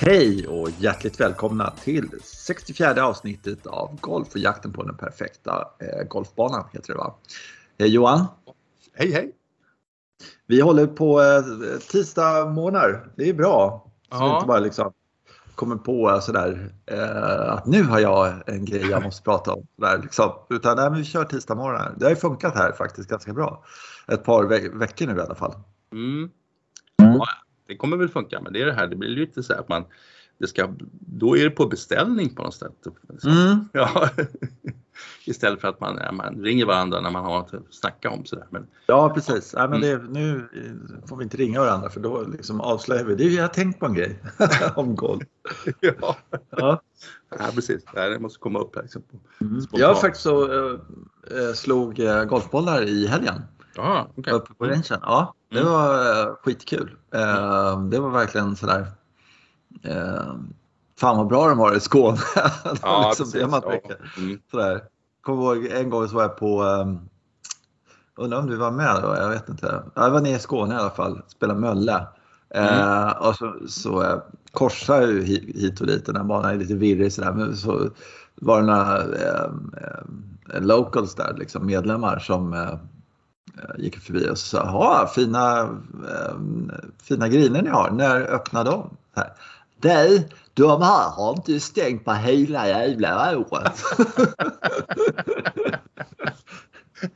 Hej och hjärtligt välkomna till 64 avsnittet av Golf och jakten på den perfekta eh, golfbanan heter det va? Hej Johan! Hej hej! Vi håller på eh, tisdag månader. Det är bra. Så Ja. vi inte bara liksom kommer på sådär eh, att nu har jag en grej jag måste prata om. Sådär, liksom. Utan nej, vi kör tisdag morgonar. Det har ju funkat här faktiskt ganska bra. Ett par ve veckor nu i alla fall. Mm. Mm. Ja, det kommer väl funka, men det är det här, det blir lite så här att man, det ska, då är det på beställning på något sätt. Så, Mm. ja. Istället för att man, ja, man ringer varandra när man har något att snacka om sådär. Men, Ja precis. Nej, men det, nu eh, får vi inte ringa varandra för då liksom avslöjar vi. Det är, jag har tänkt på en grej om golf. ja. Ja. ja, precis. Det måste komma upp här. Liksom. Mm. Jag faktiskt så, eh, slog eh, golfbollar i helgen. Ja, okej. Uppe på rangen. Ja, det Mm. var eh, skitkul. Eh, det var verkligen sådär. Eh, fan vad bra de har i Skåne. det var Ja, liksom precis. det man Ja. Mm. Sådär. Kommer ihåg en gång så var jag på, um, undrar om du var med då, jag vet inte. Jag var nere i Skåne i alla fall, spelade Mölle. Eh, och så, så korsar jag hit och dit, den här banan är lite virrig sådär. Men så var det några eh, locals där, liksom medlemmar som gick förbi och sa, ja fina, eh, fina griner ni har, när öppnar de? Här. Nej, de här har inte stängt på hela jävla året.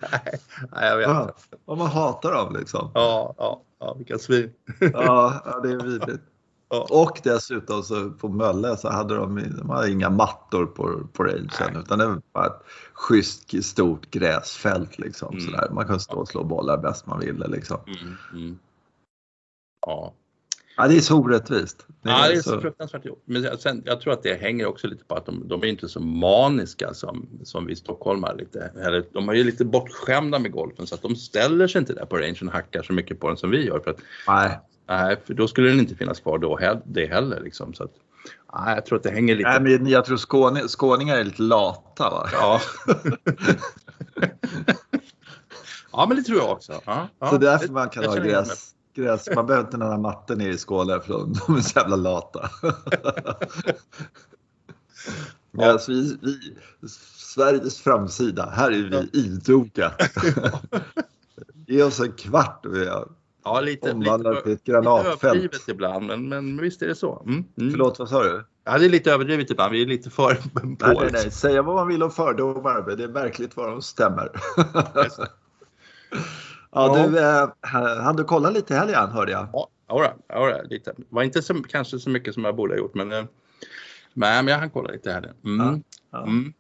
Nej, jag vet. Ja, och man hatar dem liksom. Ja, ja, ja, vilka svin. Ja, ja det är vidrigt. Ja. Och dessutom så på Mölle så hade de, de hade inga mattor på, på rangen utan det var ett schysst stort gräsfält liksom. Mm. Sådär. Man kunde stå och slå bollar bäst man ville liksom. Mm, mm. Ja. Ja, det är så orättvist. Det Ja, det är så- så fruktansvärt. Men sen, jag tror att det hänger också lite på att de, de är inte så maniska som, som vi stockholmare. Lite. Eller, de är ju lite bortskämda med golfen så att de ställer sig inte där på rangen och hackar så mycket på den som vi gör. För att, Nej. Nej, för då skulle den inte finnas kvar då he- det heller. Liksom. Så att, nej, jag tror att det hänger lite. Nej, men jag tror skåne, skåningar är lite lata va? Ja. ja, men det tror jag också. Ja, ja. så därför Det- man kan jag ha igen gräs. gräs. Man behöver inte några mattor nere i Skåne för de, de är så jävla lata. Men alltså, vi, vi, Sveriges framsida, här är vi idoga. Ge oss en kvart och vi har Ja, lite, omvandlat lite, till ett lite granatfält. överdrivet ibland, men, men visst är det så. Mm, mm. Förlåt, vad sa du? Ja, det är lite överdrivet ibland. Vi är lite för på. Nej, nej, nej. Säga vad man vill om fördomar, men det är märkligt vad de stämmer. Det. ja, du, eh, hann du kolla lite i helgen hörde jag? Ja, jodå, jodå, lite. Det var inte så, kanske så mycket som jag borde ha gjort, men, eh, men jag hann kolla lite här. Mm. Ja. Mm.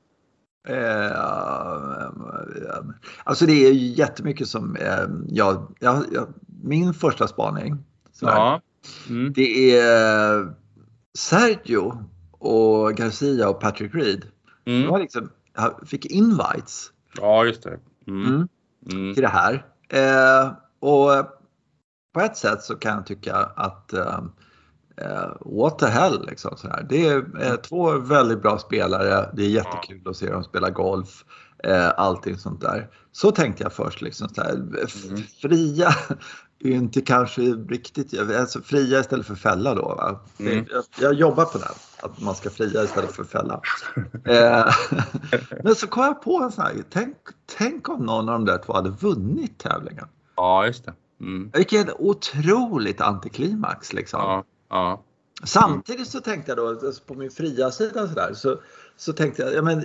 Eh, alltså det är ju jättemycket som eh, jag, jag, jag, min första spaning. Ja. Mm. Det är Sergio och Garcia och Patrick Reed. De Mm. har liksom, fick invites ja, just det. Mm. mm, Mm. till det här. Eh, och på ett sätt så kan jag tycka att eh, eh, what the hell liksom sådär. Det är eh, två väldigt bra spelare. Det är jättekul att se dem spela golf. Eh, allting sånt där. Så tänkte jag först liksom så här, Mm. Fria är inte kanske riktigt, alltså fria istället för fälla då. Va? Mm. Jag, jag jobbar på den, att man ska fria istället för fälla. eh, men så kom jag på en sån här, tänk, tänk om någon av de där två hade vunnit tävlingen. Ja, just det. Mm. Vilket otroligt antiklimax liksom. Ja, ja. Samtidigt så tänkte jag då, alltså på min fria sida så, där, så, så tänkte jag, ja men eh,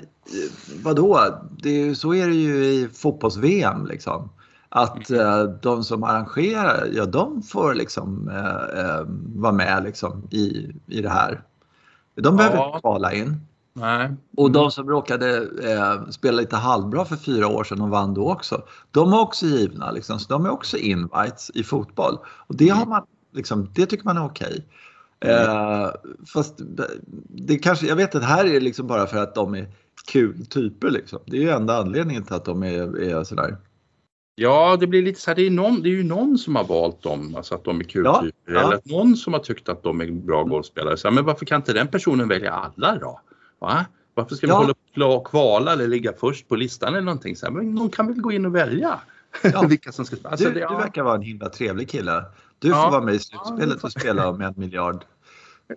vadå, det är, så är det ju i fotbolls-VM liksom. Att eh, de som arrangerar, ja de får liksom eh, eh, vara med liksom i, i det här. De behöver Ja. inte kvala in. Nej. Och de som råkade eh, spela lite halvbra för fyra år sedan och vann då också. De är också givna, liksom, så de är också invites i fotboll. Och det, har man, liksom, det tycker man är okej. Eh, fast det, det kanske, jag vet att här är det liksom bara för att de är kul typer. Liksom. Det är ju enda anledningen till att de är, är sådär. Ja, det blir lite så här, det är, någon, det är ju någon som har valt dem, alltså att de är kul Ja, typer. ja. Eller någon som har tyckt att de är bra golfspelare. Så, men varför kan inte den personen välja alla då? Va? Varför ska vi Ja. hålla på och kvala eller ligga först på listan eller någonting? Så här, men någon kan väl gå in och välja Ja. vilka som ska spela. Alltså, Du, det, du ja. verkar vara en himla trevlig kille. Du får vara med i slutspelet och spela om en miljard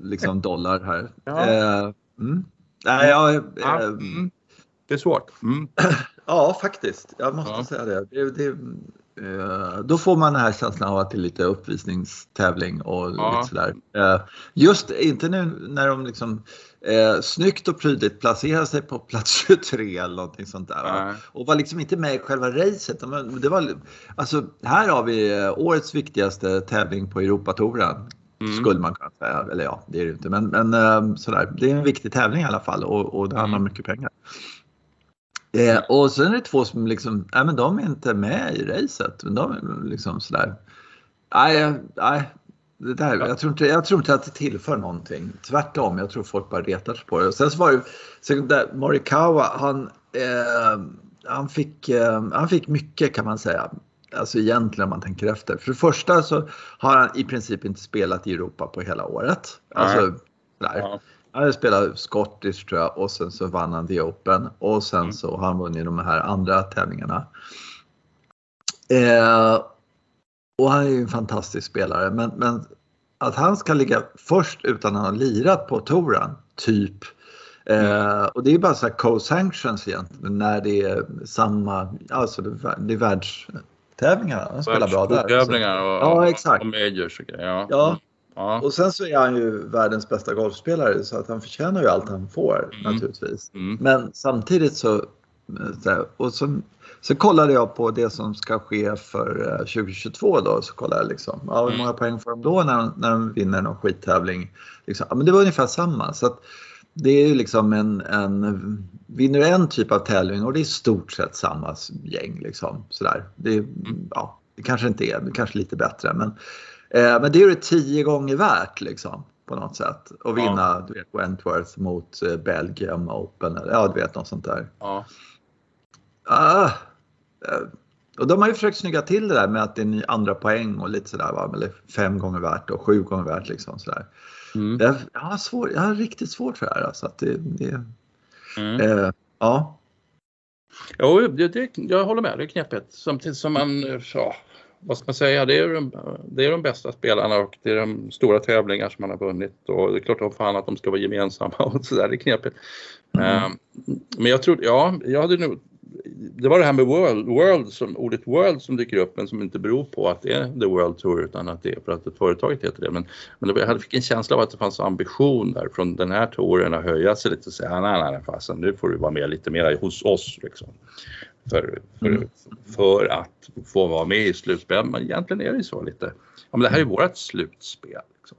liksom dollar här. Ja. Eh, mm. Nej, jag, Ja, eh, mm. Det är svårt. Mm. Ja, faktiskt. Jag måste Ja. säga det. det, det eh, då får man den här känslan av att det är lite uppvisningstävling och Ja. lite sådär. Eh, just inte nu när de liksom eh, snyggt och prydligt placerar sig på plats 23 eller någonting sånt där. Nej. Och var liksom inte med i själva racet. De- Det var, alltså, här har vi eh, årets viktigaste tävling på Europatouren. Mm. Skulle man kunna säga. Eller ja, det är det inte. Men, men sådär. det är en viktig tävling i alla fall och, och det handlar om Mm. mycket pengar. Eh, och sen är det två som liksom, nej men de är inte med i racet. Men de är liksom sådär. Nej, nej. Det där, jag, tror inte, jag tror inte att det tillför någonting. Tvärtom, jag tror folk bara retar sig på det. Och sen så var det, där, Morikawa, han, eh, han, fick, eh, han fick mycket kan man säga. Alltså egentligen om man tänker efter. För det första så har han i princip inte spelat i Europa på hela året. Alltså, där. Ja. Han spelat Scottish tror jag och sen så vann han The Open och sen Mm. så har han vunnit de här andra tävlingarna. Eh, och han är ju en fantastisk spelare men, men att han ska ligga först utan att ha lirat på touren, typ. Eh, och det är bara så här co-sanctions egentligen när det är samma, alltså det, det är världstävlingar. Han spelar bra där. Så- Tävlingar och, Ja, exakt. och majors och grejer. Ja. Ja, Ja. och sen så är han ju världens bästa golfspelare så att han förtjänar ju allt han får Mm. naturligtvis. Mm. Men samtidigt så, och så, så kollade jag på det som ska ske för eh, 2022 då. Så kollade jag liksom, ja, hur Mm. många poäng får de då när, när de vinner någon skittävling? Liksom, ja, men det var ungefär samma. Så att det är ju liksom en, en, vinner en typ av tävling och det är i stort sett samma gäng liksom. Sådär. Det, är, ja, det kanske inte är, det kanske är lite bättre men, eh, men det är ju tio gånger värt liksom på något sätt. Att vinna du vet, Wentworth mot eh, Belgium Open eller ja du vet något sånt där. Ja. Ah, eh, och de har ju försökt snygga till det där med att det är ny andra poäng och lite sådär va, eller fem gånger värt och sju gånger värt liksom sådär. Mm. Jag, jag, har svår, jag har riktigt svårt för det här alltså. Att det, det, Mm. eh, ja. Jo, det, det, jag håller med, det är knepigt. Samtidigt som man, ja, vad ska man säga, det är, de, det är de bästa spelarna och det är de stora tävlingar som man har vunnit och det är klart som fan att de ska vara gemensamma och sådär, det är knepigt. Mm. Eh, men jag tror, ja, jag hade nog det var det här med world, world som, ordet world som dyker upp men som inte beror på att det är the world tour utan att det är för att företaget heter det. Men, men det jag hade fick en känsla av att det fanns ambition där från den här touren att höja sig lite och säga nej, nej, nej, fasen, nu får du vara med lite mer hos oss. Liksom. För, för, Mm. för att få vara med i slutspel. Men egentligen är det ju så lite. Ja, men det här är ju vårt slutspel. Liksom.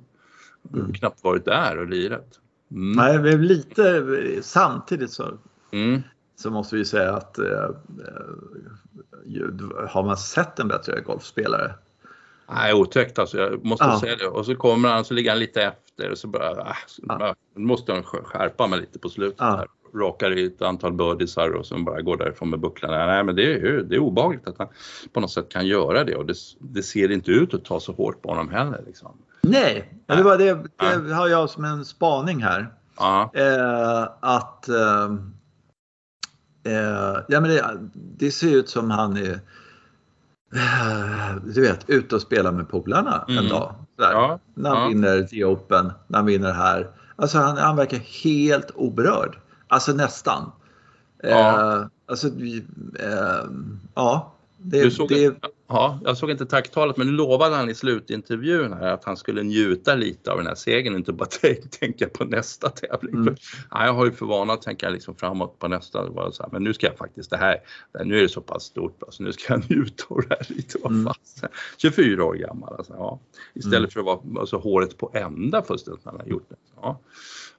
Mm. knappt varit där och lirat. Mm. Nej, lite, samtidigt så, Mm. så måste vi säga att eh, eh, har man sett en bättre golfspelare? Nej, otäckt alltså. Jag måste Ja. säga det. Och så kommer han så ligger han lite efter och så bara, äh, Ja. måste han sk- skärpa mig lite på slutet. Ja. Här. Rakar i ett antal birdiesar och sen bara går därifrån med bucklan. Nej, men det är det är obehagligt att han på något sätt kan göra det och det, det ser inte ut att ta så hårt på honom heller. Liksom. Nej, men det, var det, det Nej. har jag som en spaning här. Eh, att eh, eh, ja, men det, det ser ut som han är eh, du vet, ute och spelar med polarna en Mm. dag. Sådär. Ja, När han ja. vinner The Open, när han vinner här. Alltså han, han verkar helt oberörd. Alltså nästan. Ja. Eh, alltså, eh, ja. Det, Du såg, det, ja, jag såg inte tacktalet men nu lovade han i slutintervjun här att han skulle njuta lite av den här segern och inte bara tänka, på nästa tävling. Mm. Ja, jag har ju för vana att tänka liksom framåt på nästa. Bara så här, men nu ska jag faktiskt det här, nu är det så pass stort så nu ska jag njuta av det här lite. Mm. fasen. 24 år gammal alltså, ja. Istället Mm. för att vara alltså, håret på ända fullständigt när han har gjort det. Ja,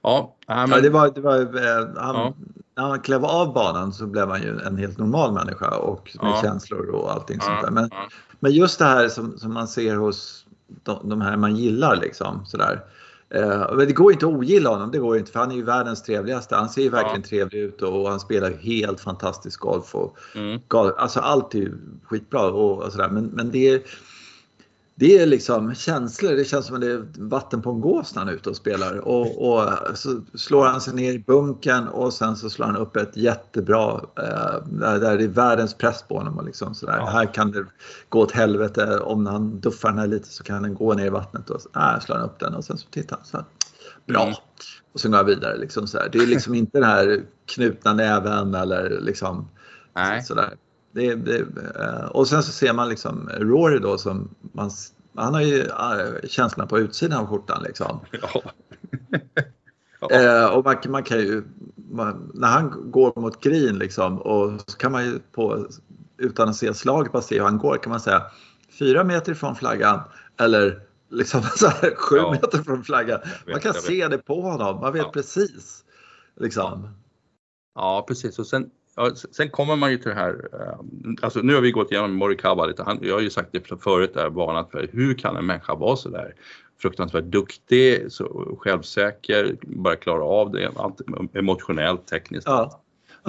ja, men, ja, det var, det var, eh, han, Ja. När han klev av banan så blev han ju en helt normal människa och med Ja. känslor och allting ja, sånt där. Men, ja. Men just det här som, som man ser hos de, de här man gillar liksom sådär. Eh, det går inte att ogilla honom, det går inte för han är ju världens trevligaste. Han ser ju verkligen trevlig ut och han spelar helt fantastisk golf. Och Mm. gal, alltså allt är ju skitbra och, och sådär. Men, men det, är, det är liksom känslor. Det känns som att det är vatten på en gås när han är ute och spelar. Och, och så slår han sig ner i bunken och sen så slår han upp ett jättebra, eh, där det är världens press på honom. Och liksom sådär. Ja. Här kan det gå åt helvete. Om han duffar den här lite så kan den gå ner i vattnet. Och så äh, slår han upp den och sen så tittar han så här. bra. Mm. Och sen går jag vidare. Liksom så här. Det är liksom inte den här knutna näven eller liksom Nej. sådär. Det, det, eh, och sen så ser man liksom Rory då som man, han har ju eh, känslan på utsidan av skjortan liksom. Ja. Ja. Eh, och man, man kan ju, man, när han går mot green liksom och så kan man ju på, utan att se slaget, bara se hur han går, kan man säga fyra meter ifrån flaggan eller liksom så här, sju Ja. meter från flaggan. vet, man kan se det på honom, man vet precis. Liksom. Ja, precis. Och sen, ja, sen kommer man ju till det här, eh, alltså nu har vi gått igenom Morikawa lite, han, jag har ju sagt det förut, där, varnat för hur kan en människa vara så där fruktansvärt duktig, så självsäker, bara klara av det emotionellt, tekniskt. Ja.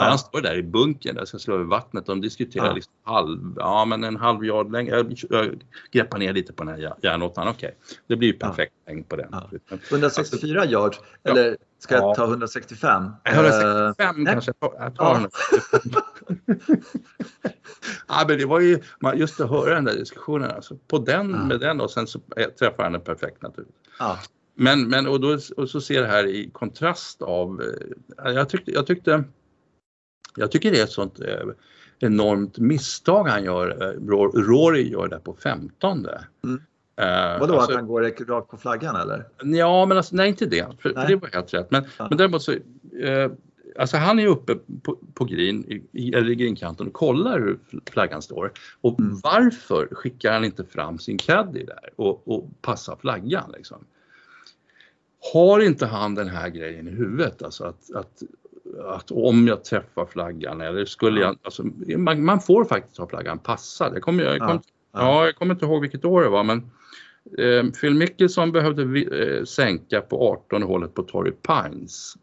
Ja. han står där i bunkern där ska slå över vattnet, de diskuterar Ja. liksom halv, ja men en halv yard längre, jag, jag greppar ner lite på den här jär- järnåttan, okej. Det blir ju Ja. perfekt längd på den. Ja. Men 164 yards, eller ska jag Ja. ta 165? Eh, 165 nej. kanske, tar- jag tar Ja. 165. ja, men det var ju just att höra den där diskussionen, alltså, på den Ja. med den och sen så eh, träffar han den perfekt naturligtvis. ja. Men, men och, då, och så ser det här i kontrast av, eh, jag tyckte, jag tyckte, jag tycker det är ett sånt eh, enormt misstag han gör, eh, Ro- Rory gör där på 15. Mm. Eh, Vadå, alltså- att han går rakt på flaggan eller? Ja, men alltså, nej inte det, för, för det var helt rätt. Men, Ja. men däremot så, eh, alltså han är uppe på, på green, i- eller i greenkanten och kollar hur flaggan står. Och Mm. varför skickar han inte fram sin caddy där och, och passar flaggan liksom? Har inte han den här grejen i huvudet, alltså att, att, att om jag träffar flaggan eller skulle Ja. jag, alltså, man, man får faktiskt ha flaggan passad. Jag kommer, jag Ja. kommer, ja, jag kommer inte ihåg vilket år det var men Eh, Phil Mickelson behövde vi, eh, sänka på 18 hålet på Torrey Pines.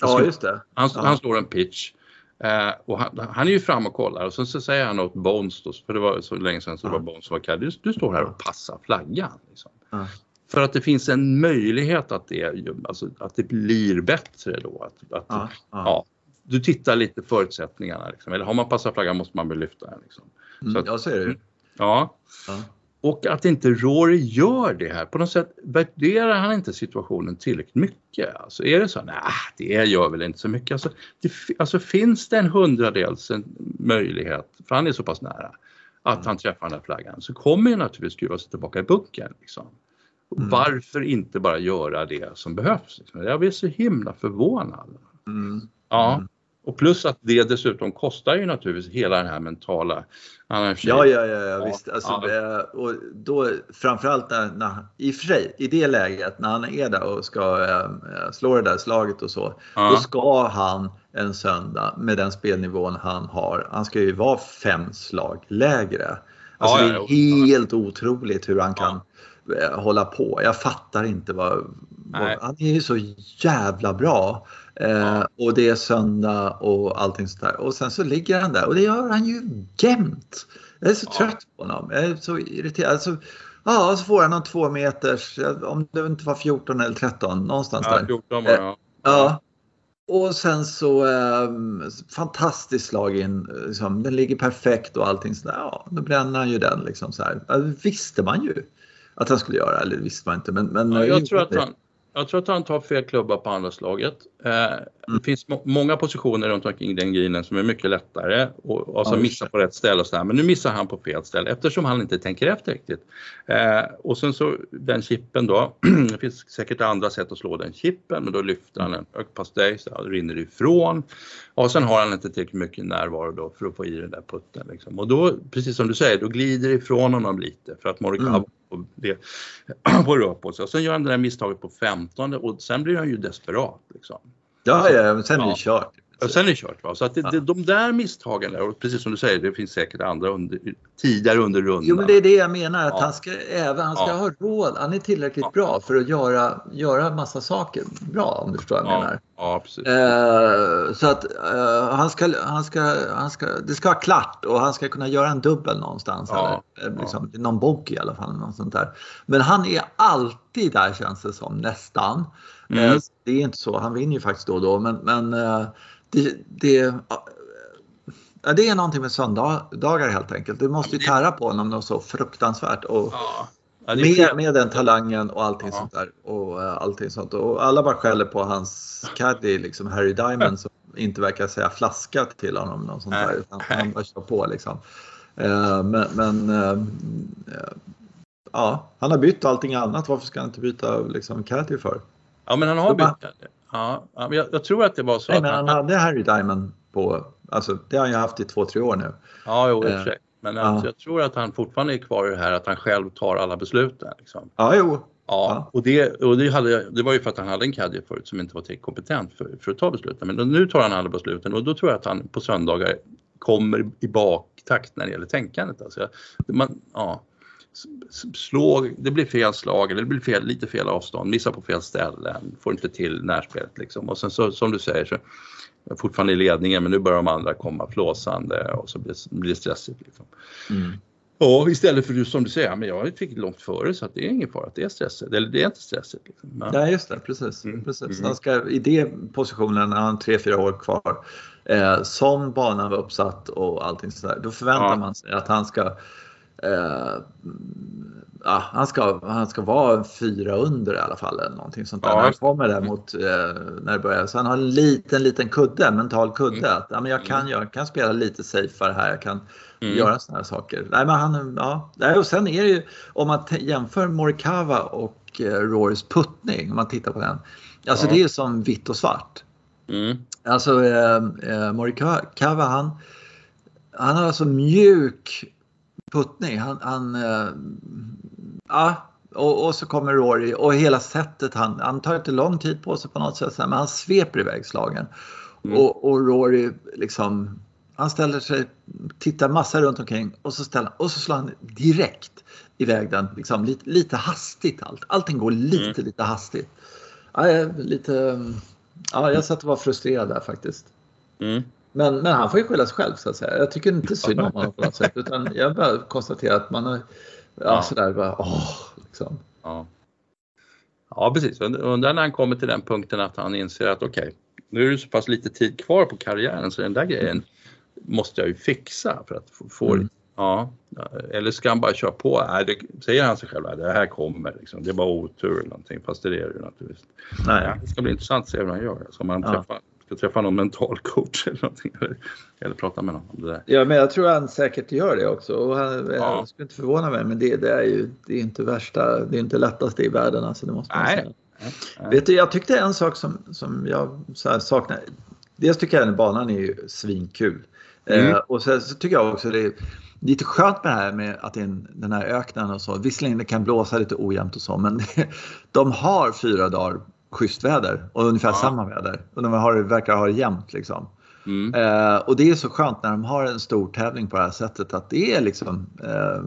Ja, just det. Han, Ja. han slår en pitch eh, och han, han är ju fram och kollar och sen så säger han åt Bones, då, för det var så länge sedan så det var Bones som var kall, du, du står här och passar flaggan. Liksom. För att det finns en möjlighet att det, alltså, att det blir bättre då. Att, att, Ja, ja. ja. du tittar lite förutsättningarna, liksom. eller har man passat flaggan måste man väl lyfta den. Liksom. Mm, Så att- ja, så är det. Ja. Ja. Och att inte Rory gör det här, på något sätt värderar han inte situationen tillräckligt mycket. Alltså är det så, nej det gör väl inte så mycket. Alltså, det, alltså finns det en hundradels möjlighet, för han är så pass nära, att Mm. han träffar den här flaggan så kommer ju naturligtvis skruva sig tillbaka i bunkern. Liksom. Mm. Varför inte bara göra det som behövs? Liksom? Jag blir så himla förvånad. Mm. Ja. Mm. Och plus att det dessutom kostar ju naturligtvis hela den här mentala... Sig- Ja, ja, ja, ja, visst. Alltså, ja. och då framförallt när, när, i och för sig, i det läget när han är där och ska eh, slå det där slaget och så. Ja. Då ska han en söndag med den spelnivån han har. Han ska ju vara fem slag lägre. Alltså Ja, det är helt otroligt hur han kan hålla på. Jag fattar inte vad, vad han är ju så jävla bra. Eh, Ja. Och det är söndag och allting sådär. Och sen så ligger han där och det gör han ju jämt. Jag är så Ja. trött på honom. Jag är så irriterad. Alltså, ja, så får han någon två meters, om det inte var 14 eller 13, någonstans Ja, där. 14 var det, ja. Ja. Och sen så eh, fantastiskt slag in. Liksom, den ligger perfekt och allting sådär. Ja, då bränner han ju den liksom så här. Det visste man ju att han skulle göra. Eller visste man inte. Men, men Ja, jag, tror att han, jag tror att han tar fel klubba på andra slaget. Eh, Det finns må många positioner runt omkring den greenen som är mycket lättare och, och alltså Ja, just missa det. på rätt ställe och så här. Men nu missar han på fel ställe eftersom han inte tänker efter riktigt. Eh, och sen så den chippen då. det finns säkert andra sätt att slå den chippen men då lyfter han en hög pastej så rinner ifrån. Och sen har han inte tillräckligt mycket närvaro då för att få i den där putten. Liksom. Och då, precis som du säger, då glider ifrån honom lite för att Morikawa Mm. På, det, på rör. Och sen gör han det där misstaget på 15 och sen blir han ju desperat. Liksom. Ja, ja, men sen är det kört. Och sen är det kört. Va? Så att det, Ja. de där misstagen, och precis som du säger, det finns säkert andra under, tidigare under rundan. Jo, men det är det jag menar. Att Ja. han ska, även, han ska Ja. ha råd. Han är tillräckligt Ja. bra för att göra, göra massa saker bra om du förstår vad jag ja, menar. ja, precis. Eh, så att eh, han ska, han ska, han ska, det ska vara klart och han ska kunna göra en dubbel någonstans. Ja, Eller, eh, liksom, Någon bogey i alla fall. Något sånt där. Men han är alltid där känns det som, nästan. Mm. Eh, det är inte så, han vinner ju faktiskt då och då. Men, men eh, det, det, ja, det är någonting med söndagar helt enkelt. Det måste ju tära på honom något så fruktansvärt. Och, Ja. Ja, är med, den talangen och allting Ja. sånt där. Och, eh, allting sånt. och alla bara skäller på hans caddy, liksom Harry Diamond, som inte verkar säga flaska till honom. Någon sånt där, utan han bara kör på liksom. Eh, men men eh, ja, han har bytt allting annat. Varför ska han inte byta liksom, caddy för? Ja, men han har bytt. Ja, men jag, jag tror att det var så Nej, att men han, han hade Harry Diamond på, alltså det har han ju haft i två, tre år nu. Ja, jo, Eh. Men ja. alltså, jag tror att han fortfarande är kvar i det här att han själv tar alla besluten. Liksom. Ja, jo. Ja, Ja. och, det, och det, hade, det var ju för att han hade en caddy förut som inte var tillräckligt kompetent för, för att ta besluten. Men nu tar han alla besluten och då tror jag att han på söndagar kommer i baktakt när det gäller tänkandet. Alltså, man, ja, slå, det blir fel slag eller det blir fel, lite fel avstånd, missa på fel ställen, får inte till närspelet liksom. Och sen så som du säger så är jag fortfarande i ledningen men nu börjar de andra komma flåsande och så blir, blir det stressigt. Liksom. Mm. Ja, istället för som du säger, men jag fick långt före så att det är ingen fara att det är stressigt. Eller det är inte stressigt. Liksom. Ja. Ja, just det. Precis. Mm. precis. Mm. Han ska, I det positionen, när han har tre, fyra år kvar, eh, som banan var uppsatt och allting sådär, då förväntar Ja. man sig att han ska eh, ja, han, ska, han ska vara fyra under i alla fall eller någonting sånt där. Ja. När han kommer där mot, eh, när det börjar. Så han har en liten, liten kudde, mental kudde. Mm. Att, ja, men jag, kan, jag kan spela lite safeare här, jag kan Mm. göra sådana här saker. Nej, men han, ja. Och sen är det ju, om man jämför Morikawa och eh, Rorys puttning, om man tittar på den. Alltså Ja. det är som vitt och svart. Mm. Alltså eh, eh, Morikawa han, han har alltså mjuk puttning. Han, han eh, ja, och, och så kommer Rory och hela sättet han, han tar inte lång tid på sig på något sätt men han sveper iväg slagen. Mm. Och, och Rory liksom, han ställer sig, tittar massa runt omkring och så ställer och så slår han direkt iväg den liksom lite, lite hastigt allt. Allting går lite, lite hastigt. Ja, lite, ja, jag satt och var frustrerad där faktiskt. Mm. Men, men han får ju skylla sig själv så att säga. Jag tycker inte synd om honom på något sätt. Utan jag bara konstaterar att man har, ja, Ja. sådär bara, åh, liksom. Ja. ja, precis. Und- Undrar när han kommer till den punkten att han inser att okej, nu är det så pass lite tid kvar på karriären så den där grejen måste jag ju fixa för att få, Mm. Ja, eller ska han bara köra på? Nej, det, säger han sig själv att det här kommer, liksom. det är bara otur eller någonting, fast det är det ju naturligtvis. Nej. Det ska bli intressant att se hur han gör. Ska man Ja. träffa, ska träffa någon mental coach eller någonting? Eller, eller prata med någon om det där. Ja, men jag tror han säkert gör det också. Och han, Ja. Jag skulle inte förvåna mig, men det, det är ju det är inte värsta, det är inte lättaste i världen. Alltså, det måste man Nej. säga. Nej. Vet du, jag tyckte en sak som, som jag så saknar. Dels tycker jag att banan är ju svinkul. Mm. Eh, och så, så tycker jag också det är lite skönt med det här med att det är en, den här öknen och så. Visserligen det kan blåsa lite ojämnt och så men de har fyra dagar schysst väder och ungefär Ja. samma väder. Och de har, verkar ha det jämnt liksom. Mm. Eh, och det är så skönt när de har en stor tävling på det här sättet att det är liksom eh,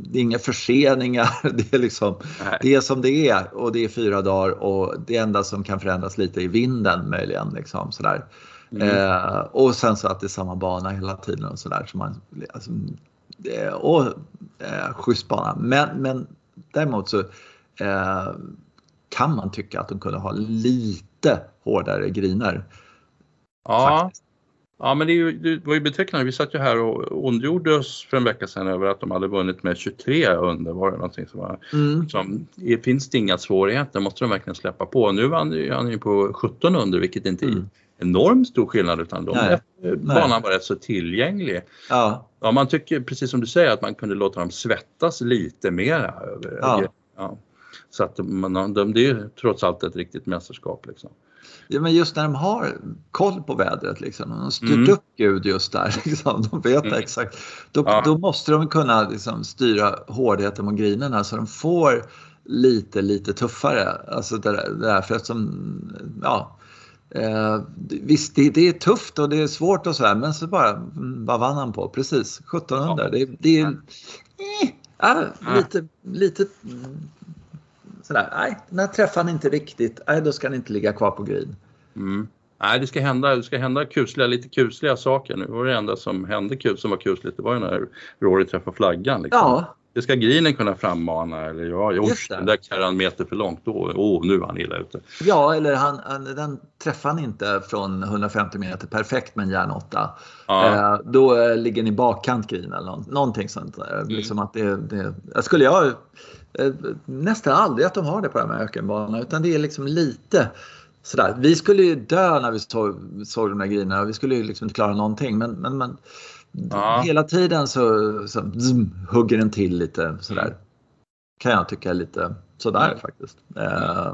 det är inga förseningar. Det är liksom Nej. det är som det är och det är fyra dagar och det enda som kan förändras lite är vinden möjligen. Liksom, sådär. Mm. Eh, och sen så att det är samma bana hela tiden och sådär. Så man, alltså, eh, och eh, schysst bana. Men, men däremot så eh, kan man tycka att de kunde ha lite hårdare griner. Ja, faktiskt. ja, men det, ju, det var ju betecknande. Vi satt ju här och ondgjorde oss för en vecka sedan över att de hade vunnit med 23 under. Var det någonting som var Mm. som, finns det inga svårigheter måste de verkligen släppa på. Nu vann han ju på 17 under vilket inte Mm. enormt stor skillnad utan de, Nej. banan var rätt så tillgänglig. Ja, Ja, man tycker precis som du säger att man kunde låta dem svettas lite mera. Över, Ja. ja. Så att man, de, det är ju trots allt ett riktigt mästerskap. Liksom. Ja, men just när de har koll på vädret, liksom, de har styrt Mm. upp Gud just där, liksom, de vet Mm. exakt. Då, Ja. då måste de kunna liksom, styra hårdheten på grinerna så de får lite, lite tuffare. Alltså det där, det där för eftersom, ja, eh, visst det, det är tufft och det är svårt och sådär men så bara, vad vann han på? Precis, 1700. Ja. Det, det är eh, Ja. lite, lite sådär, nej, den här träffar han inte riktigt, nej då ska han inte ligga kvar på green. Mm. Nej, det ska hända, det ska hända kusliga, lite kusliga saker. Nu var det enda som hände kul, som var kusligt, det var ju när Rory träffade flaggan. Liksom. Ja, det ska grinen kunna frammana eller ja, det. den där karrar en meter för långt, då, oh, nu är han illa ute. Ja, eller han, han, den träffar han inte från 150 meter perfekt med en järnåtta. Ja. Eh, då eh, ligger ni bakkant green eller någon, någonting sånt. där. Mm. Liksom att det, det, skulle jag nästan aldrig att de har det på de här ökenbanorna utan det är liksom lite sådär. Vi skulle ju dö när vi såg, såg de där grejerna. Vi skulle ju liksom inte klara någonting men, men, men Ja. hela tiden så, så zoom, hugger den till lite sådär. Kan jag tycka lite sådär Mm. faktiskt. Eh,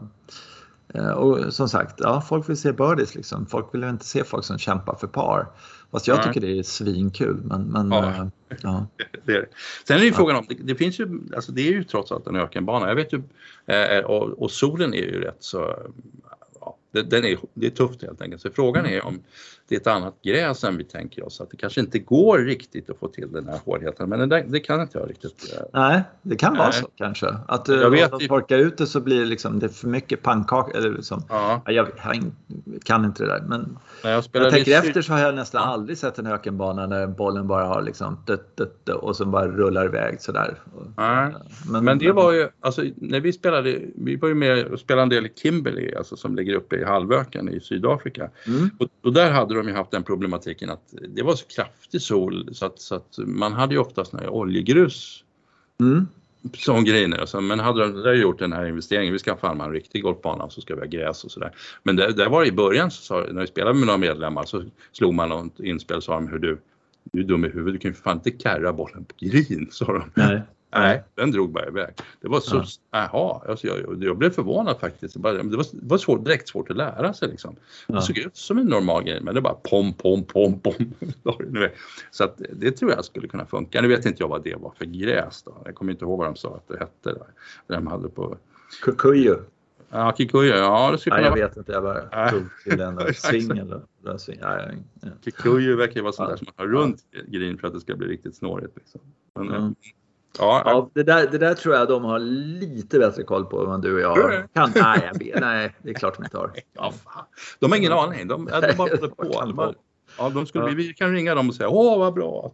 eh, och som sagt, ja, folk vill se birdies liksom. Folk vill inte se folk som kämpar för par. Fast jag tycker det är svinkul. Men, men Ja. eh, ja. Det är det. Sen är ju frågan om, det, det finns ju, alltså det är ju trots allt en ökenbana. Jag vet ju, eh, och, och solen är ju rätt så, ja, den är, det är tufft helt enkelt. Så frågan är om det är ett annat gräs än vi tänker oss. Att det kanske inte går riktigt att få till den här hårdheten. Men det, det kan inte jag riktigt. eh, Nej, det kan vara Nej. så kanske. Att Jag jag vet vet ju- torkar ut det så blir det, liksom, det för mycket pannkaka. Eller liksom, Ja, Ja, jag, jag kan inte det där. Men när jag jag tänker efter så har jag nästan aldrig sett en ökenbana när bollen bara har liksom dött, dött, och så bara rullar iväg sådär. Nej. Men det var ju, alltså när vi spelade, vi var ju med och spelade en del i Kimberley, alltså som ligger uppe i halvöken i Sydafrika. Mm. Och, och där hade de ju haft den problematiken att det var så kraftig sol så att, så att man hade ju oftast här oljegrus Mm. som grejer. Alltså, men hade de där gjort den här investeringen, vi ska farma en riktig golfbana så ska vi ha gräs och sådär. Men där, där var det i början, så sa, när vi spelade med några medlemmar så slog man något inspel och sa de hur du, du är dum i huvudet, du kan ju för fan inte carra bollen på green, sa de. Nej. Nej, den drog bara iväg. Det var så, Ja. jaha, alltså jag, jag blev förvånad faktiskt. Det, var, det var svårt, direkt svårt att lära sig liksom. Ja. Det såg ut som en normal grej men det bara pom, pom, pom, pom. den. Så att det tror jag skulle kunna funka. Nu vet inte jag vad det var för gräs då. Jag kommer inte ihåg vad de sa att det hette. Där. De hade på, Kukuyu. ja kikuyu, ja det skulle kunna jag vara. vet inte. Jag bara tog till en Exakt. swing eller eller swing. Ja, ja, ja. Kikuyu verkar ju vara sånt där som man har runt green för att det ska bli riktigt snårigt. Liksom. Men, Mm. Ja, Ja, det, där, det där tror jag de har lite bättre koll på än du och jag? Kan, nej, jag vet, nej, det är klart de inte har. Ja, fan. De har ingen aning. De, ja, de bara håller på. bara, ja, de skulle, Ja. Vi kan ringa dem och säga åh vad bra.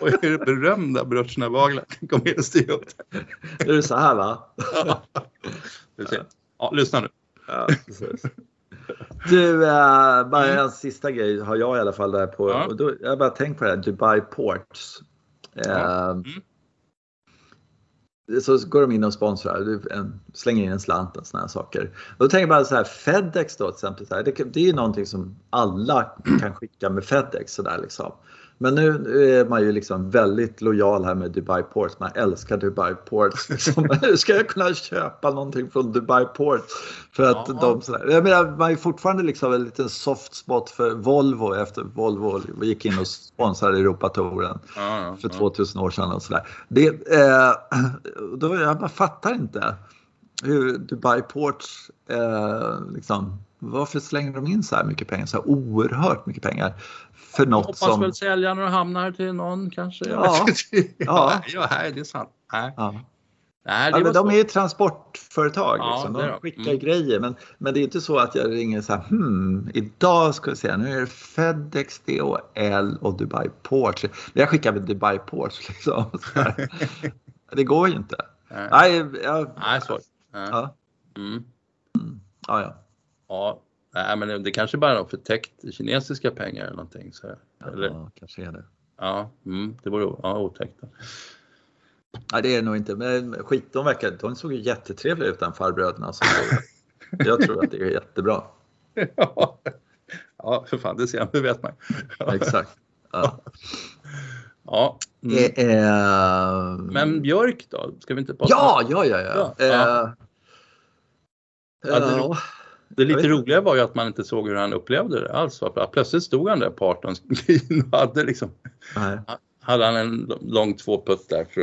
och är det berömda bröstnävaglar kommer att styra upp det. Nu är det så här va? Ser. Ja, lyssna nu. Ja. Du, eh, bara en sista grej har jag i alla fall där på. Ja. Och då, jag bara tänkt på det här, Dubai Ports. Ja. Mm. Så går de in och sponsrar, en, slänger in en slant och sådana saker. Och då tänker man så här, Fedex då till exempel, det, det är ju någonting som alla kan skicka med Fedex sådär liksom. Men nu är man ju liksom väldigt lojal här med Dubai Ports. Man älskar Dubai Ports. Liksom. Hur ska jag kunna köpa någonting från Dubai Ports? För att Ja. de sådär. Jag menar, man är fortfarande liksom en liten soft spot för Volvo efter Volvo gick in och sponsrade Europatouren Ja, ja, för ja. 2000 år sedan och sådär. Det, eh, då, jag fattar inte hur Dubai Ports, eh, liksom, varför slänger de in så här mycket pengar, så här oerhört mycket pengar för något Hoppas som... väl sälja när de hamnar till någon kanske. Ja. Ja. ja, nej, det är sant. Nej, Ja. nej Ja, det men de är ju transportföretag. Ja, liksom. De skickar Mm. grejer. Men, men det är inte så att jag ringer så här, hmm, idag ska vi se, nu är det Fedex, DHL och Dubai Ports. Jag skickar med Dubai Ports liksom. Så här. Det går ju inte. Nej, Nej, jag, nej svårt. Nej. Ja, Mm. ja, ja. Ja, nej, men det kanske bara är förtäckt kinesiska pengar eller någonting. Så. Eller, ja kanske är det. ja, mm, det vore ja, otäckt. Nej, det är det nog inte. Men skit, de, verkar, de såg ju jättetrevliga ut, den farbröderna. Så jag tror att det är jättebra. ja. ja, för fan, det ser man, det vet man. Exakt. Ja. Ja. Mm. Det är... Men Björk då? Ska vi inte prata Ja, ja, ja. ja. Ja, ja. Eh, Ja, det- lite roliga var ju att man inte såg hur han upplevde det alls. Plötsligt stod han där på 18 green och hade liksom Nej. hade han en lång tvåputt där för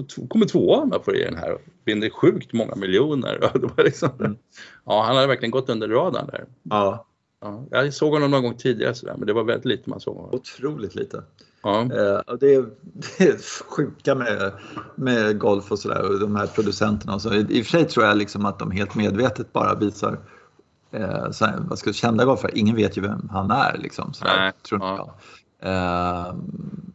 att kommer tvåa med på den här och vinner sjukt många miljoner. Det var liksom, Mm. Ja, han hade verkligen gått under radarn där. Ja, Ja, jag såg honom någon gång tidigare sådär, men det var väldigt lite man såg honom. otroligt lite. Ja, Eh, det, är, det är sjuka med, med golf och sådär och de här producenterna. Och så. I, och för sig tror jag liksom att de helt medvetet bara visar eh, så här, vad ska, kända golfare. Ingen vet ju vem han är. Liksom, sådär, Nej, tror ja. jag. Eh,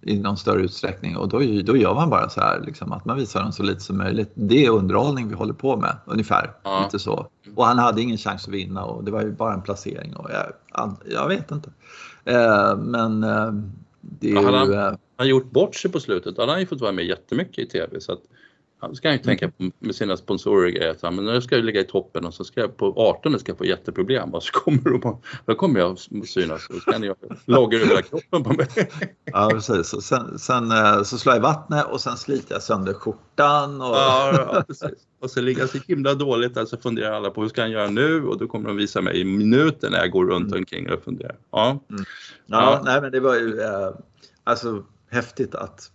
i någon större utsträckning och då, då gör man bara så här liksom, att man visar dem så lite som möjligt. Det är underhållning vi håller på med ungefär. Ja. Lite så. Och han hade ingen chans att vinna och det var ju bara en placering och jag, jag vet inte. Eh, men eh, det är Ja, han eh, Han har gjort bort sig på slutet. Hade han ju fått vara med jättemycket i TV. Så att, han ska han ju tänka på med sina sponsorer och grejer. Men nu ska jag ligga i toppen och så ska jag på 18 ska jag få jätteproblem. Och så kommer de då kommer jag synas. Och så kan jag logga över kroppen på mig. Ja, precis. Och sen, sen eh, så slår jag i vattnet och sen sliter jag sönder skjortan. Och... Ja, ja, precis. Och så ligger jag så himla dåligt där så funderar alla på hur ska han göra nu? Och då kommer de visa mig i minuten när jag går runt omkring och funderar. Ja, Ja, Ja. nej men det var ju eh, alltså häftigt att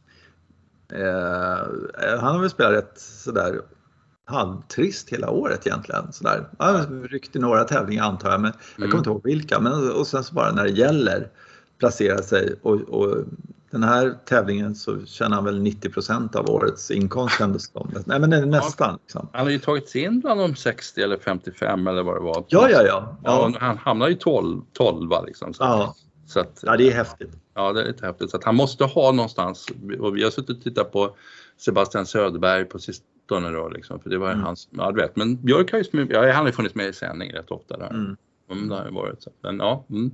eh, han har väl spelat rätt sådär halvtrist hela året egentligen. Sådär. Han i några tävlingar antar jag, men jag Mm. kommer inte ihåg vilka. Men, och sen så bara när det gäller placera sig och, och den här tävlingen så tjänar han väl 90% av årets inkomst kändes det. Nej men det är nästan. Liksom. han har ju tagit sig in bland de 60 eller 55 eller vad det var. Ja, ja, ja. Ja, Ja, han hamnar ju 12, 12 liksom. Så, ja. Så att, ja det är häftigt. Ja, det är lite häftigt. Så att han måste ha någonstans, och vi har suttit och tittat på Sebastian Söderberg på sistone då liksom, för det var Mm. hans, ja du vet, men Björk har ju, ja, han har ju funnits med i sändning rätt ofta där. Mm. Mm, det har ju varit så. Men ja, mm.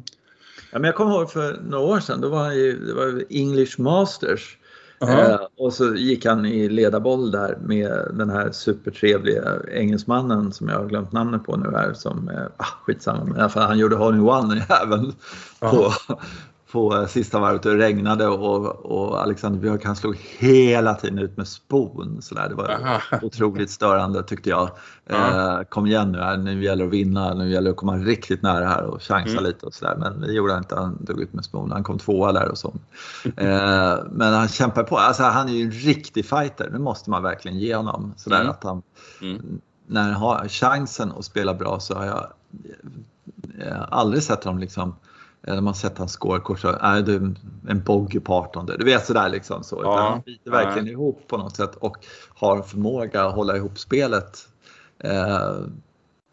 Ja, men jag kommer ihåg för några år sedan, då var han ju, det var English Masters. Eh, och så gick han i ledarboll där med den här supertrevliga engelsmannen som jag har glömt namnet på nu här som, eh, ah, skitsamma, men i alla fall han gjorde hole in one även på, på eh, sista varvet. Det regnade och, och Alexander Björk han slog hela tiden ut med spon. Så där. Det var Aha. otroligt störande tyckte jag. Ja. Eh, kom igen nu här, nu gäller det att vinna, nu gäller det att komma riktigt nära här och chansa Mm. lite och sådär. Men det gjorde han inte, han drog ut med spon. Han kom tvåa där och så. Eh, men han kämpar på. Alltså, han är ju en riktig fighter, det måste man verkligen ge honom. Sådär Mm. att han, Mm. när han har chansen att spela bra så har jag eh, aldrig sett honom liksom när man sett hans scorekort så är det en bogey på 18. Du vet sådär liksom. Så. Ja. Han biter verkligen ihop på något sätt och har förmåga att hålla ihop spelet. Eh,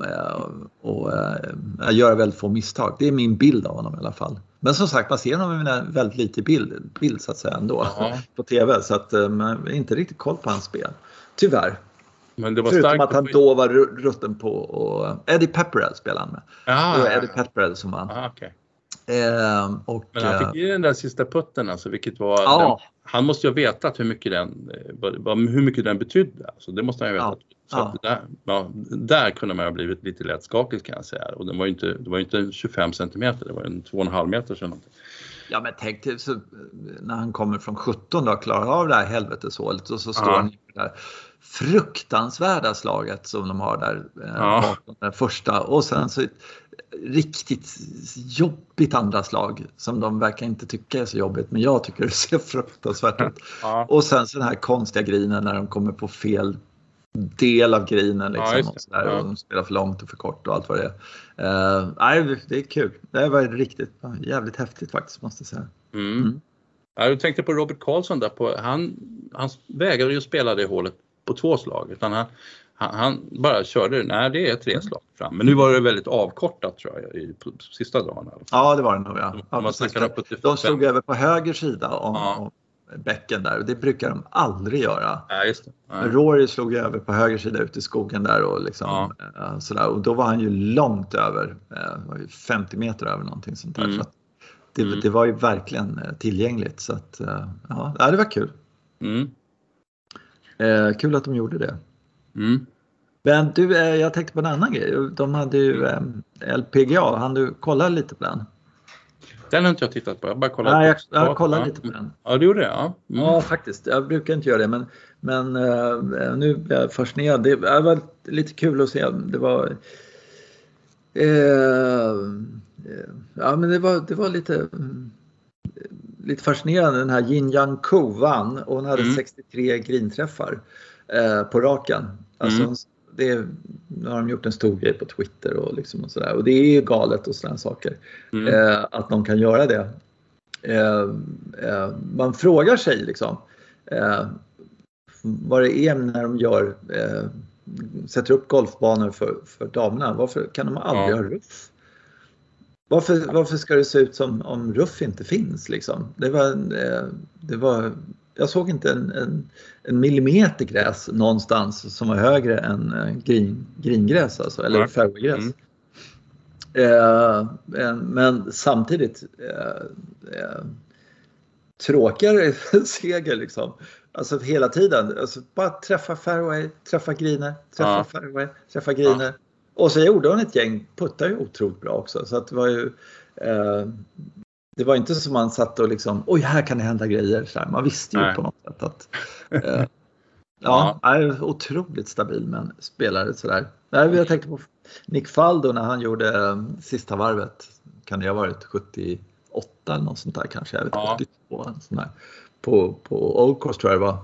eh, och eh, göra väldigt få misstag. Det är min bild av honom i alla fall. Men som sagt, man ser honom med väldigt lite bild, bild så att säga ändå Ja. på TV. Så att eh, man har inte riktigt koll på hans spel. Tyvärr. Men det var Förutom att han då var ru- rutten på och Eddie Pepperell spelade han med. Ja, Det var Eddie Pepperell som vann. Aha, okej. Eh, och, Men han fick ju den där sista putten alltså, vilket var... Ja. Den, han måste ju ha vetat hur mycket den, hur mycket den betydde. Alltså, det måste han ju ha Ja. vetat. Så Ja. att det där, ja, där kunde man ha blivit lite lätt skakig kan jag säga. Och den var ju inte, det var ju inte 25 centimeter, det var en 2,5 meter någonting. Ja men tänk dig så, när han kommer från 17 då och klarar av det här helveteshålet och så står Ja. han i det där fruktansvärda slaget som de har där eh, Ja. den första och sen så riktigt jobbigt andra slag som de verkar inte tycka är så jobbigt men jag tycker det ser fruktansvärt ut. Ja. Och sen så den här konstiga grinen när de kommer på fel del av grinen Ja, liksom, det. och, så där, Ja. och de spelar för långt och för kort och allt vad det är. Eh, nej, det är kul. Det var riktigt jävligt häftigt faktiskt måste jag säga. Mm. Mm. Ja, Jag tänkte på Robert Karlsson där. På, han, han vägrade ju spela det hålet på två slag. Utan han, han, han bara körde, nej det är tre slag fram. Men nu var det väldigt avkortat tror jag i sista dagen. Ja, det var det nog. Ja. Ja, man snackar om 75. de stod över på höger sida om, Ja. om bäcken där och det brukar de aldrig göra. Nej, just det. Nej. Rory slog över på höger sida ute i skogen där och, liksom, eh, sådär. och då var han ju långt över, eh, var ju 50 meter över någonting sånt där. Mm. Så att det, Mm. det var ju verkligen eh, tillgängligt så att eh, ja, ja, det var kul. Mm. Eh, kul att de gjorde det. Mm. Men du, eh, jag tänkte på en annan grej. De hade ju eh, LPGA, han du kolla lite på den? Den har inte jag tittat på. Jag bara kollat. Nej, jag, jag kollade lite på den. Ja, du gjorde det? Ja. Mm. Ja, faktiskt. Jag brukar inte göra det, men, men eh, nu är jag fascinerad. Det var lite kul att se. Det var... Eh, ja, men det var, det var lite, mm, lite fascinerande. Den här Yin Yang Ko vann och hon hade Mm. 63 grinträffar eh, på raken. Alltså, Mm. det, nu har de gjort en stor grej på Twitter och, liksom och sådär. Och det är ju galet och sådana saker. Mm. Eh, att de kan göra det. Eh, eh, man frågar sig liksom eh, vad det är när de gör, eh, sätter upp golfbanor för, för damerna. Varför kan de aldrig Ja. ha ruff? Varför, varför ska det se ut som om ruff inte finns liksom? Det var, det var, jag såg inte en, en, en millimeter gräs någonstans som var högre än eh, grin, gringräs alltså, eller fairwaygräs. Mm. Eh, men samtidigt eh, eh, tråkigare seger liksom. Alltså hela tiden. Alltså bara träffa fairway, träffa griner, träffa ja. fairway, träffa griner. Ja. Och så gjorde hon ett gäng puttar ju otroligt bra också. Så att det var ju eh, det var inte som man satt och liksom, oj här kan det hända grejer. Så här. Man visste ju Nej. på något sätt att eh, Ja, är otroligt stabil men spelare sådär. Jag tänkte på Nick Faldo när han gjorde eh, sista varvet. Kan det ha varit 78 eller något sånt där kanske? Jag vet, ja. 82 sånt där. På, på Old Course tror jag det var.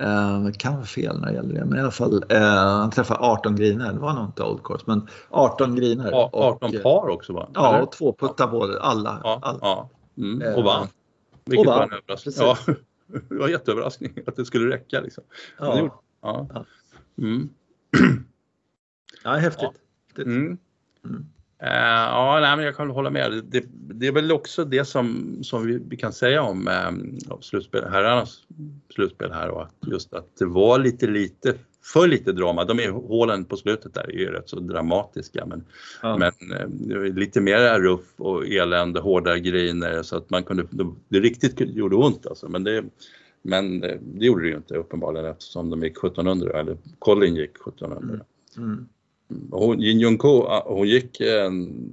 Eh, kan vara fel när det gäller det, men i alla fall. Eh, han träffade 18 griner, det var nog inte Old Course, men 18 griner. 18 och, par också va? Ja, och två puttar både, alla. Ja, alla. ja. Mm, och vann. Vilket och vann, var en överraskning. Ja, det var en jätteöverraskning att det skulle räcka. Liksom. Ja. ja. Mm. ja, häftigt. Mm. Mm. Uh, ja, nej, men jag kan hålla med. Det, det, är väl också det som, som vi, vi kan säga om um, slutspel, herrarnas slutspel här och att just att det var lite lite för lite drama. De är hålen på slutet där är ju rätt så dramatiska men, ja. men uh, lite mer ruff och elände, hårda griner så att man kunde, det riktigt gjorde ont alltså. Men det, men det gjorde det ju inte uppenbarligen eftersom de gick 1700 eller Colin gick 1700. Mm. Mm. Hon, Jin Jung Ko, hon gick,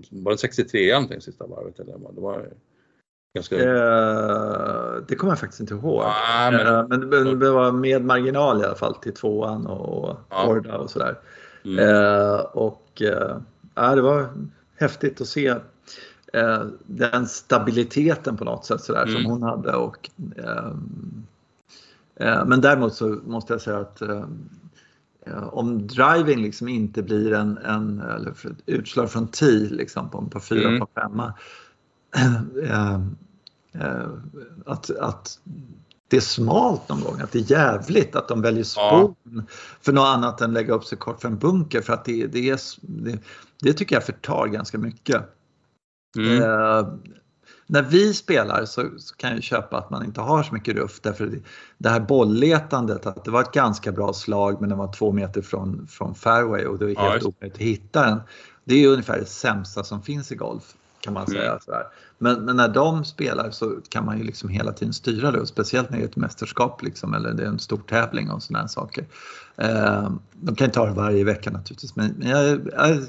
var det 63 någonting sista varvet eller? Det var ganska... Eh, det kommer jag faktiskt inte ihåg. Ah, men... Eh, men, men, det var med marginal i alla fall till tvåan och ah. Orda och sådär. Mm. Eh, och eh, det var häftigt att se eh, den stabiliteten på något sätt sådär mm. som hon hade. Och, eh, eh, men däremot så måste jag säga att om driving liksom inte blir en, en eller utslag från tee liksom på, på fyra mm. på femma. Äh, äh, att, att det är smalt någon gång, att det är jävligt att de väljer spon ja. för något annat än lägga upp sig kort för en bunker för att det, det, är, det, det tycker jag förtar ganska mycket. Mm. När vi spelar så, så, kan jag köpa att man inte har så mycket ruff därför det, det här bollletandet, att det var ett ganska bra slag men den var två meter från, från fairway och det var helt ja, omöjligt att hitta den. Det är ungefär det sämsta som finns i golf kan man säga. Mm. Men, men, när de spelar så kan man ju liksom hela tiden styra det och speciellt när det är ett mästerskap liksom, eller det är en stor tävling och sådana saker. Eh, de kan inte ha det varje vecka naturligtvis men, men jag, jag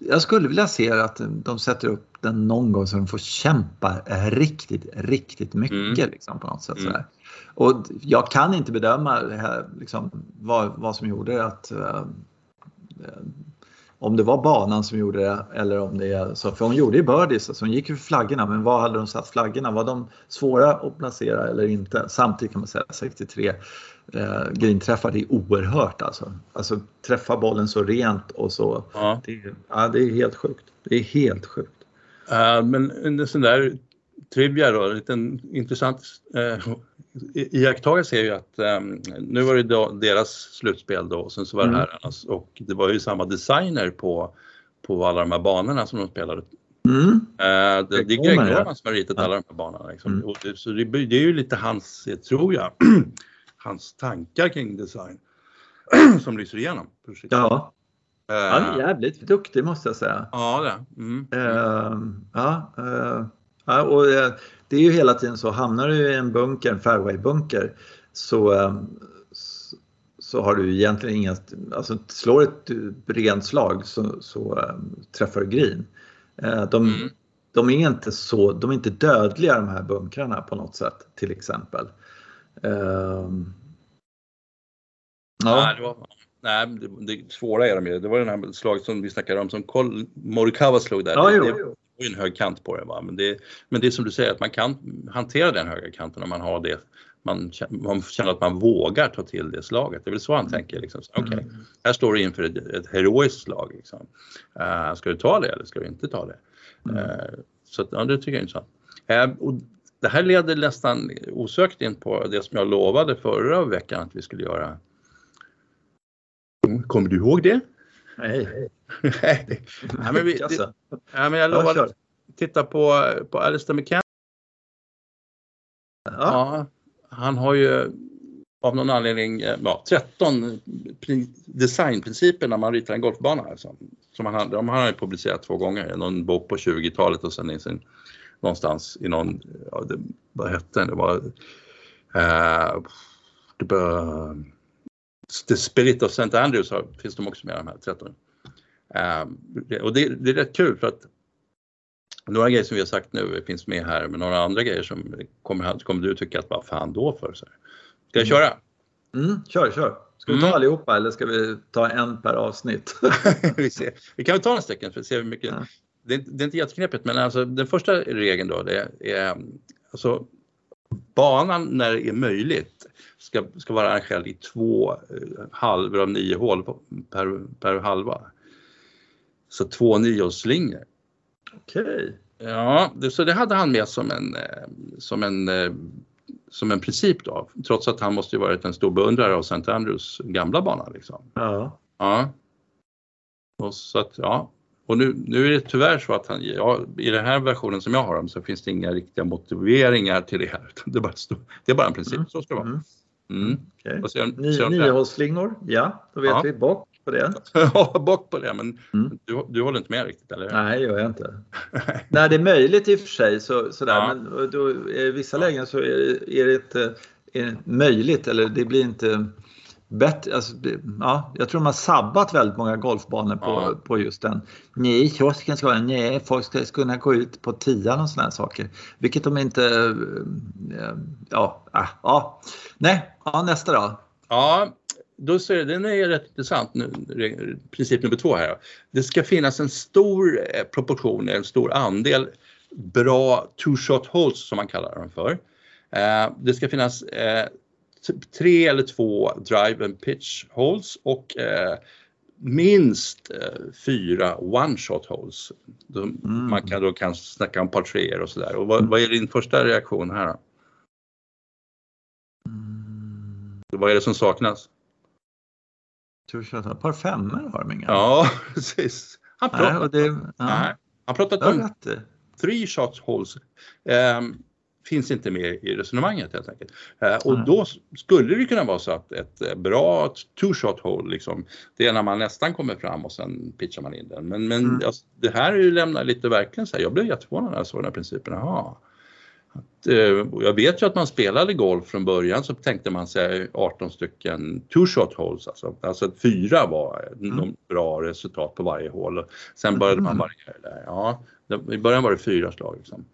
jag skulle vilja se att de sätter upp den någon gång så de får kämpa riktigt, riktigt mycket mm. liksom, på något sätt. Mm. Och jag kan inte bedöma det här, liksom, vad, vad som gjorde att uh, om det var banan som gjorde det eller om det är så. För hon gjorde ju birdies, alltså hon gick ju för flaggorna men var hade de satt flaggorna? Var de svåra att placera eller inte? Samtidigt kan man säga 63 eh, grinträffar, det är oerhört alltså. Alltså träffa bollen så rent och så. Ja. Det, ja, det är helt sjukt. Det är helt sjukt. Uh, men en sån där trivia då, en liten intressant uh, iakttagelse är ju att um, nu var det då deras slutspel då och sen så var det mm. herrarnas och det var ju samma designer på, på alla de här banorna som de spelade. Mm. Uh, det, det är Greg Norman som har ritat ja. alla de här banorna. Liksom. Mm. Det, så det, det, är ju lite hans, tror jag, hans tankar kring design som lyser igenom. Ja. Uh, Han är jävligt duktig måste jag säga. Ja, det. Mm. Uh, ja, uh, ja, och det är ju hela tiden så, hamnar du i en bunker, en fairwaybunker, så, um, så har du egentligen inga, alltså slår ett rent slag så, så um, träffar du green. de, mm. de, är inte så, de är inte dödliga de här bunkrarna på något sätt till exempel. Um, ja. Nej, det var, nej, det, det svåra är de ju. Det var den här slaget som vi snackade om som Kol, Morikawa slog där. Ja, det, jo, det var ju en hög kant på det. Va? Men, det, men det är som du säger att man kan hantera den höga kanten om man har det. Man, man känner att man vågar ta till det slaget. Det är väl så han tänker. Liksom. Okej, okay, mm. här står du inför ett, ett heroiskt slag. Liksom. Uh, ska du ta det eller ska du inte ta det? Mm. Uh, så ja, det tycker jag är intressant. Uh, och det här leder nästan osökt in på det som jag lovade förra veckan att vi skulle göra. Kommer du ihåg det? Nej. Nej, men vi, det, ja, men jag kör. att titta på, på Alistair McCann. Ja. Ja, han har ju av någon anledning eh, ja, 13 pri- designprinciper när man ritar en golfbana. Alltså. Som han, de har han publicerat två gånger, någon bok på 20-talet och sen i sin, någonstans i någon, ja, det, vad hette den, det var eh, det var, The Spirit of St. Andrews har, finns de också med de här 13. Eh, och det, det är rätt kul för att några grejer som vi har sagt nu finns med här, men några andra grejer som kommer, kommer du tycka att vad fan då för? Så här. Ska jag köra? Mm, kör, kör. Ska vi ta Mm. allihopa eller ska vi ta en per avsnitt? vi, ser. vi kan väl ta några stycken för att se hur mycket. Ja. Det, är, det är inte jätteknepigt men alltså den första regeln då det är alltså banan när det är möjligt ska, ska vara arrangerad i två eh, halvor av nio hål per, per halva. Så två niohålsslingor. Okej. Ja, det, så det hade han med som en, eh, som en, eh, som en princip då, trots att han måste ju varit en stor beundrare av St. Andrews gamla bana. Liksom. Ja. Ja. Och så att, ja. Och nu, nu är det tyvärr så att han, ja, i den här versionen som jag har dem så finns det inga riktiga motiveringar till det här. Det är bara, det är bara en princip, Mm. så ska det vara. Mm. Mm. Okej. Och sen, Ni, sen, Niohålsslingor, ja, då vet Ja. vi. Bock på det. ja, bort på det, men Mm. du, du håller inte med riktigt eller? Nej, gör jag inte. Nej, det är möjligt i och för sig. Så, sådär. Ja. Men då, i vissa lägen så är är det inte är det möjligt eller det blir inte bättre. Alltså, ja, jag tror de har sabbat väldigt många golfbanor på, Ja. på just den. Nej, kiosken ska vara nej, folk ska kunna gå ut på tian och sådana saker. Vilket de inte... eh, Ja, ah, ja. Nej, ja, nästa då. Ja, då ser den är rätt intressant nu, princip nummer två här. Det ska finnas en stor eh, proportion, en stor andel bra two-shot holes som man kallar dem för. Eh, Det ska finnas tre eller två drive and pitch holes och eh, minst eh, fyra one-shot holes. De, Man kan då kanske snacka om par treor och sådär. Och vad, vad är din första reaktion här då? Vad är det som saknas? Ett par femmor har de inga. Ja, precis. Han Nej, pratar, och det, nej, ja, han pratat det har om three shots holes. Ehm, finns inte med i resonemanget helt enkelt. Eh, och Nej. då skulle det kunna vara så att ett eh, bra two shot hole liksom, det är när man nästan kommer fram och sen pitchar man in den. Men, men Mm. alltså, det här är ju lämnar lite verkligen så här, jag blev jätteförvånad när jag såg den här principen. Aha. Att, eh, jag vet ju att man spelade golf från början så tänkte man sig 18 stycken two shot holes, alltså, alltså att fyra var Mm. mm. bra resultat på varje hål. Sen började man Mm. variera det där. Ja, I början var det fyra slag. Liksom.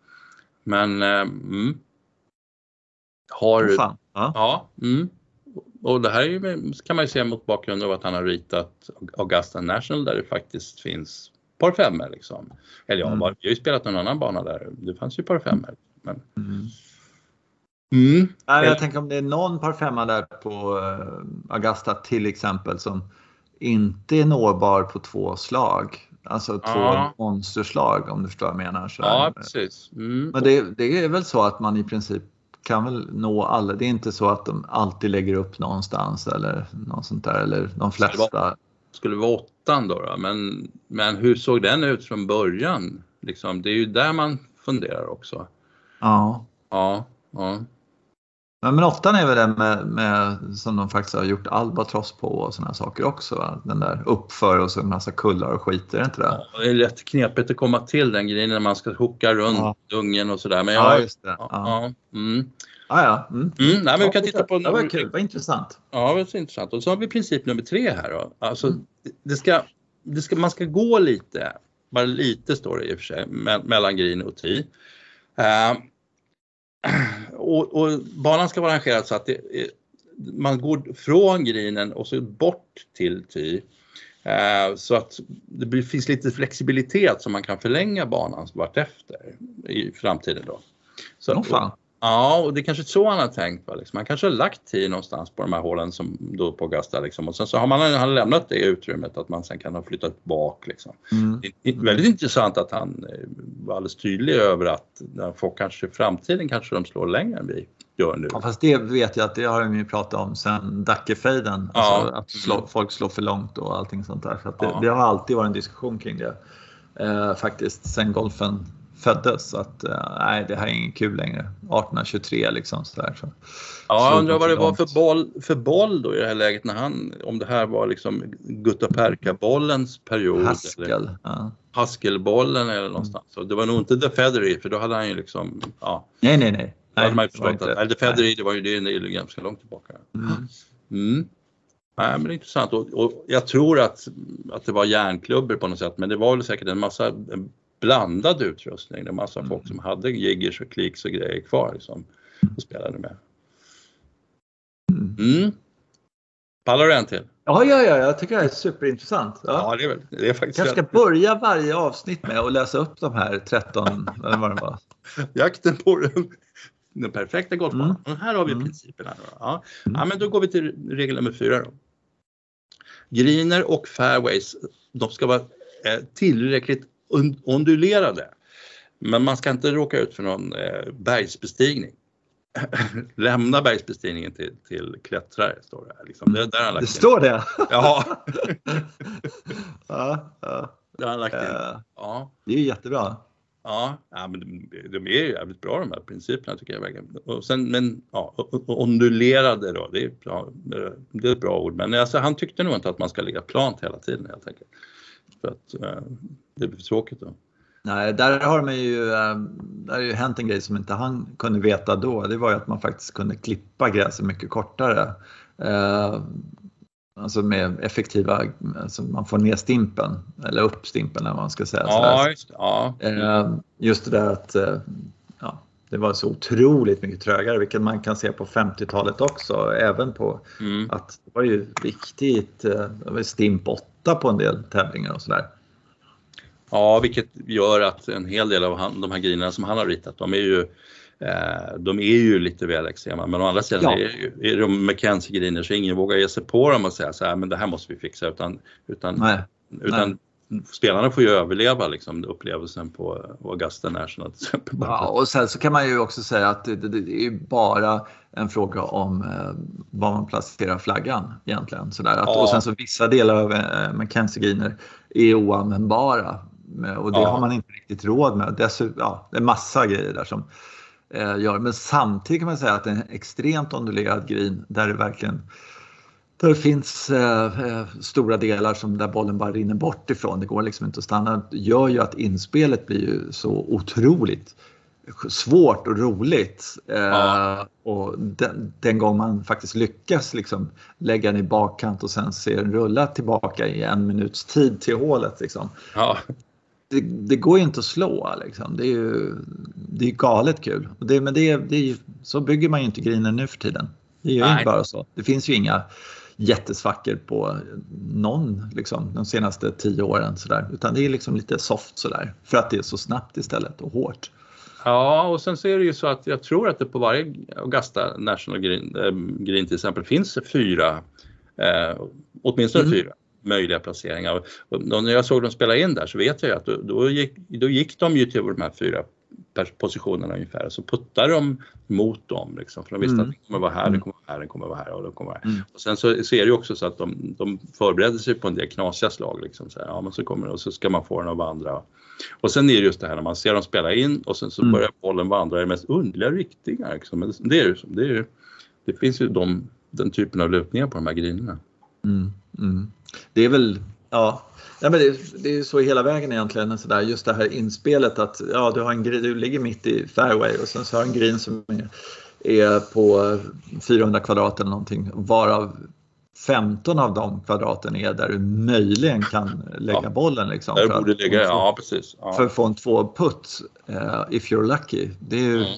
Men eh, mm. har... Åh, fan. Ja. Ja, mm. och det här är kan man ju se mot bakgrund av att han har ritat Augusta National där det faktiskt finns par femmor liksom. Eller ja, Mm. vi har ju spelat någon annan bana där, det fanns ju par femmor. Men, Mm. mm. Nej, jag tänker om det är någon par femma där på eh, Augusta till exempel som inte är nåbar på två slag. Alltså två Ja. monsterslag om du förstår vad jag menar. Så Ja, precis. Mm. Men det, det är väl så att man i princip kan väl nå alla. Det är inte så att de alltid lägger upp någonstans eller något sånt där. Eller de flesta. skulle vara åttan då, då. Men, men hur såg den ut från början? Liksom, det är ju där man funderar också. Ja. Ja, ja. Men, men åttan är väl den med, med, som de faktiskt har gjort albatross på och sådana saker också. Va? Den där uppför och så en massa kullar och skit, är det inte det? Ja, det är rätt knepigt att komma till den grejen när man ska hooka runt Ja. dungen och sådär. Men Ja, jag, just det. ja, Ja. ja, mm. Ja, ja. Mm. Mm, nej, men vi kan titta på Det var kul, vad intressant. Ja, det var intressant. Och så har vi princip nummer tre här då. Alltså, Mm. det ska, det ska, man ska gå lite, bara lite står det i och för sig, me- mellan green och tee. Eh, och, och banan ska vara arrangerad så att det, eh, man går från greenen och så bort till TY, Eh, så att det blir, finns lite flexibilitet så man kan förlänga banan vartefter i framtiden då. Så, oh, fan. Ja, och det är kanske så han har tänkt. Va? Liksom. Han kanske har lagt tid någonstans på de här hålen som då på Augusta. Liksom. Och sen så har man han lämnat det utrymmet att man sen kan ha flyttat bak. Liksom. Mm. Det är väldigt intressant att han eh, var alldeles tydlig över att folk kanske i framtiden kanske de slår längre än vi gör nu. Ja, fast det vet jag att det har de ju pratat om sen Dackefejden. Ja. Alltså att slå, folk slår för långt och allting sånt där. Så det, Ja. det har alltid varit en diskussion kring det. Eh, faktiskt sen golfen föddes. Att eh, nej, det här är inget kul längre. 1823 liksom sådär. Så. Ja, jag undrar vad det var för boll, för boll då i det här läget när han, om det här var liksom Guttaperka-bollens period. Eller Haskell. Ja. Haskell-bollen eller Mm. någonstans. Så det var nog inte The Feathery för då hade han ju liksom, ja, Nej, nej, nej. då hade man ju förstått att, eller The Feathery det var ju det, det är ganska långt tillbaka. Nej. Mm. Mm. Nej, men det är intressant och, och jag tror att, att det var järnklubbor på något sätt men det var väl säkert en massa blandad utrustning. Det var massa folk som hade jiggers och klicks och grejer kvar liksom, och spelade med. Mm. Mm. Pallar du en till? Ja, ja, ja, jag tycker det här är superintressant. Ja. Ja, det är väl det är faktiskt kanske ska börja varje avsnitt med att läsa upp de här 13, eller vad det var. jakten på den, den perfekta golfbanan. Mm. Och här har vi Mm. principerna. Då. Ja. Mm. ja, men då går vi till regel nummer fyra. Då. Greener och fairways, de ska vara eh, tillräckligt ondulerade. Men man ska inte råka ut för någon eh, bergsbestigning. Lämna bergsbestigningen till, till klättrare, står det här. Liksom. Det, där Det in. står det? Ja, ja, ja. där har lagt in. Eh, Ja. Det är jättebra. Ja, ja men de, de är ju jävligt bra de här principerna tycker jag verkligen. Och sen, men ja, ondulerade då, det är, bra, det är ett bra ord. Men alltså, han tyckte nog inte att man ska ligga plant hela tiden helt enkelt. För att eh, det blir för tråkigt då. Nej, där har man ju, eh, där har ju hänt en grej som inte han kunde veta då. Det var ju att man faktiskt kunde klippa gräset mycket kortare. Eh, Alltså med effektiva, alltså man får ner stimpen eller upp stimpen eller vad man ska säga. Ja, just. Ja. Eh, Just det där att eh, det var så otroligt mycket trögare, vilket man kan se på 50-talet också, även på Mm. att det var ju riktigt, eh, det var stimp 8 på en del tävlingar och sådär. ja, vilket gör att en hel del av han, de här grinerna som han har ritat, de är ju eh, de är ju lite väl extrema men å andra sidan Ja. är, är de Mackenzie griner så ingen vågar ge sig på dem och säga så här men det här måste vi fixa utan, utan Nej. Utan spelarna får ju överleva liksom, upplevelsen på Augusta National till exempel. Ja, och sen så kan man ju också säga att det, det, det är bara en fråga om eh, var man placerar flaggan egentligen. Sådär. Att, Ja. Och sen så vissa delar av eh, Mackenzie Greener är oanvändbara med- och det Ja. har man inte riktigt råd med. Dessutom, ja, det är massa grejer där som eh, gör Men samtidigt kan man säga att en extremt ondulerad green där det verkligen där det finns eh, eh, stora delar som där bollen bara rinner bort ifrån, det går liksom inte att stanna, gör ju att inspelet blir ju så otroligt svårt och roligt. Eh, Ja. Och den, den gång man faktiskt lyckas liksom lägga den i bakkant och sen se den rulla tillbaka i en minuts tid till hålet. Liksom. Ja, Det, det går ju inte att slå. Liksom. Det är ju det är galet kul. Och det, men det, det är så bygger man ju inte grinen nu för tiden. Det är ju bara så. Det finns ju inga jättesvackor på någon liksom, de senaste tio åren. Sådär. Utan det är liksom lite soft sådär. För att det är så snabbt istället och hårt. ja, och sen så är det ju så att jag tror att det på varje Augusta National Green, äh, green till exempel finns fyra, eh, åtminstone Mm. fyra möjliga placeringar. Och, när jag såg dem spela in där så vet jag ju att då, då, gick, då gick de ju till de här fyra positionerna ungefär så puttade de mot dem liksom, för de visste Mm. att den kommer vara här, den Mm. kommer vara här, den kommer vara här och den kommer vara här. Mm. Och sen så, så är det ju också så att de, de förbereder sig på en del knasiga slag. Liksom, så här, ja, men så kommer det och så ska man få den att vandra. Och sen är det just det här när man ser dem spela in och sen så Mm. börjar bollen vandra i mest underliga riktningar. Liksom. Men det, är ju så, det, är ju, det finns ju de, den typen av lutningar på de här grinerna. Mm, mm. Det är väl, ja, ja men det, det är så hela vägen egentligen. Så där, just det här inspelet att ja, du, har en, du ligger mitt i fairway och sen så har du en green som är, är på 400 kvadrat eller någonting varav 15 av de kvadraten är där du möjligen kan lägga Ja. bollen. Liksom, Där borde få- ja precis. Ja. för att få en två putt uh, if you're lucky. Det är ju, Mm.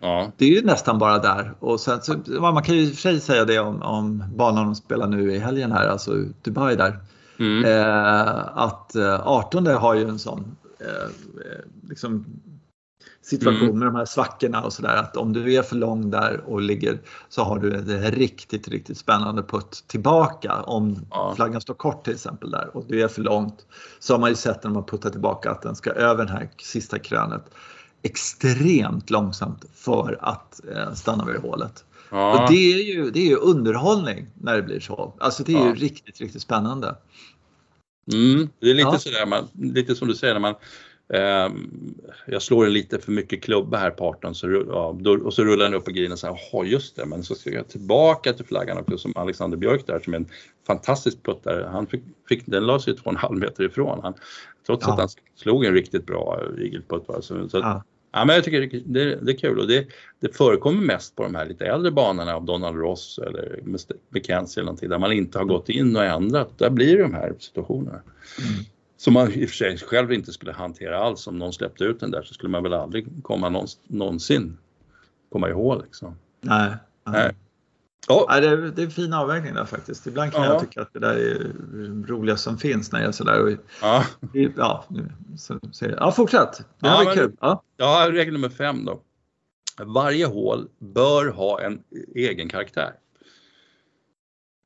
Ja. det är ju nästan bara där. Och sen, så, man kan ju i och för sig säga det om, om banan de spelar nu i helgen här, alltså Dubai där. Mm. Eh, att eh, 18 har ju en sån eh, eh, liksom, situation Mm. med de här svackorna och sådär att om du är för lång där och ligger så har du en riktigt, riktigt spännande putt tillbaka. Om Ja. flaggan står kort till exempel där och du är för långt så har man ju sett när man puttar tillbaka att den ska över det här sista krönet. Extremt långsamt för att eh, stanna vid hålet. Ja. Och det är, ju, det är ju underhållning när det blir så. Alltså det är ju Ja. riktigt, riktigt spännande. Mm, det är lite Ja. sådär, man, lite som du säger när man jag slår en lite för mycket klubba här på 18 så, ja, och så rullar den upp på grinen och säger jaha just det, men så ska jag tillbaka till flaggan också som Alexander Björk där som är en fantastisk puttare. Han fick, fick, den la sig två och en halv meter ifrån. Han, trots Ja. att han slog en riktigt bra igelputt. Så, så, Ja. Ja, men jag tycker det, det, är kul och det, det förekommer mest på de här lite äldre banorna av Donald Ross eller Mackenzie eller någonting där man inte har gått in och ändrat. Där blir det de här situationerna. Som man i och för sig själv inte skulle hantera alls. Om någon släppte ut den där så skulle man väl aldrig komma någons, någonsin komma ihåg liksom. Nej. Nej. Ja, Ja, det, är, det är en fin avvägning där faktiskt. Ibland kan Ja. jag tycka att det där är roligast som finns när jag är sådär. Och, ja. ja, så, så, ja, fortsätt. Det här Ja, var kul. Ja. ja, regel nummer fem då. Varje hål bör ha en egen karaktär.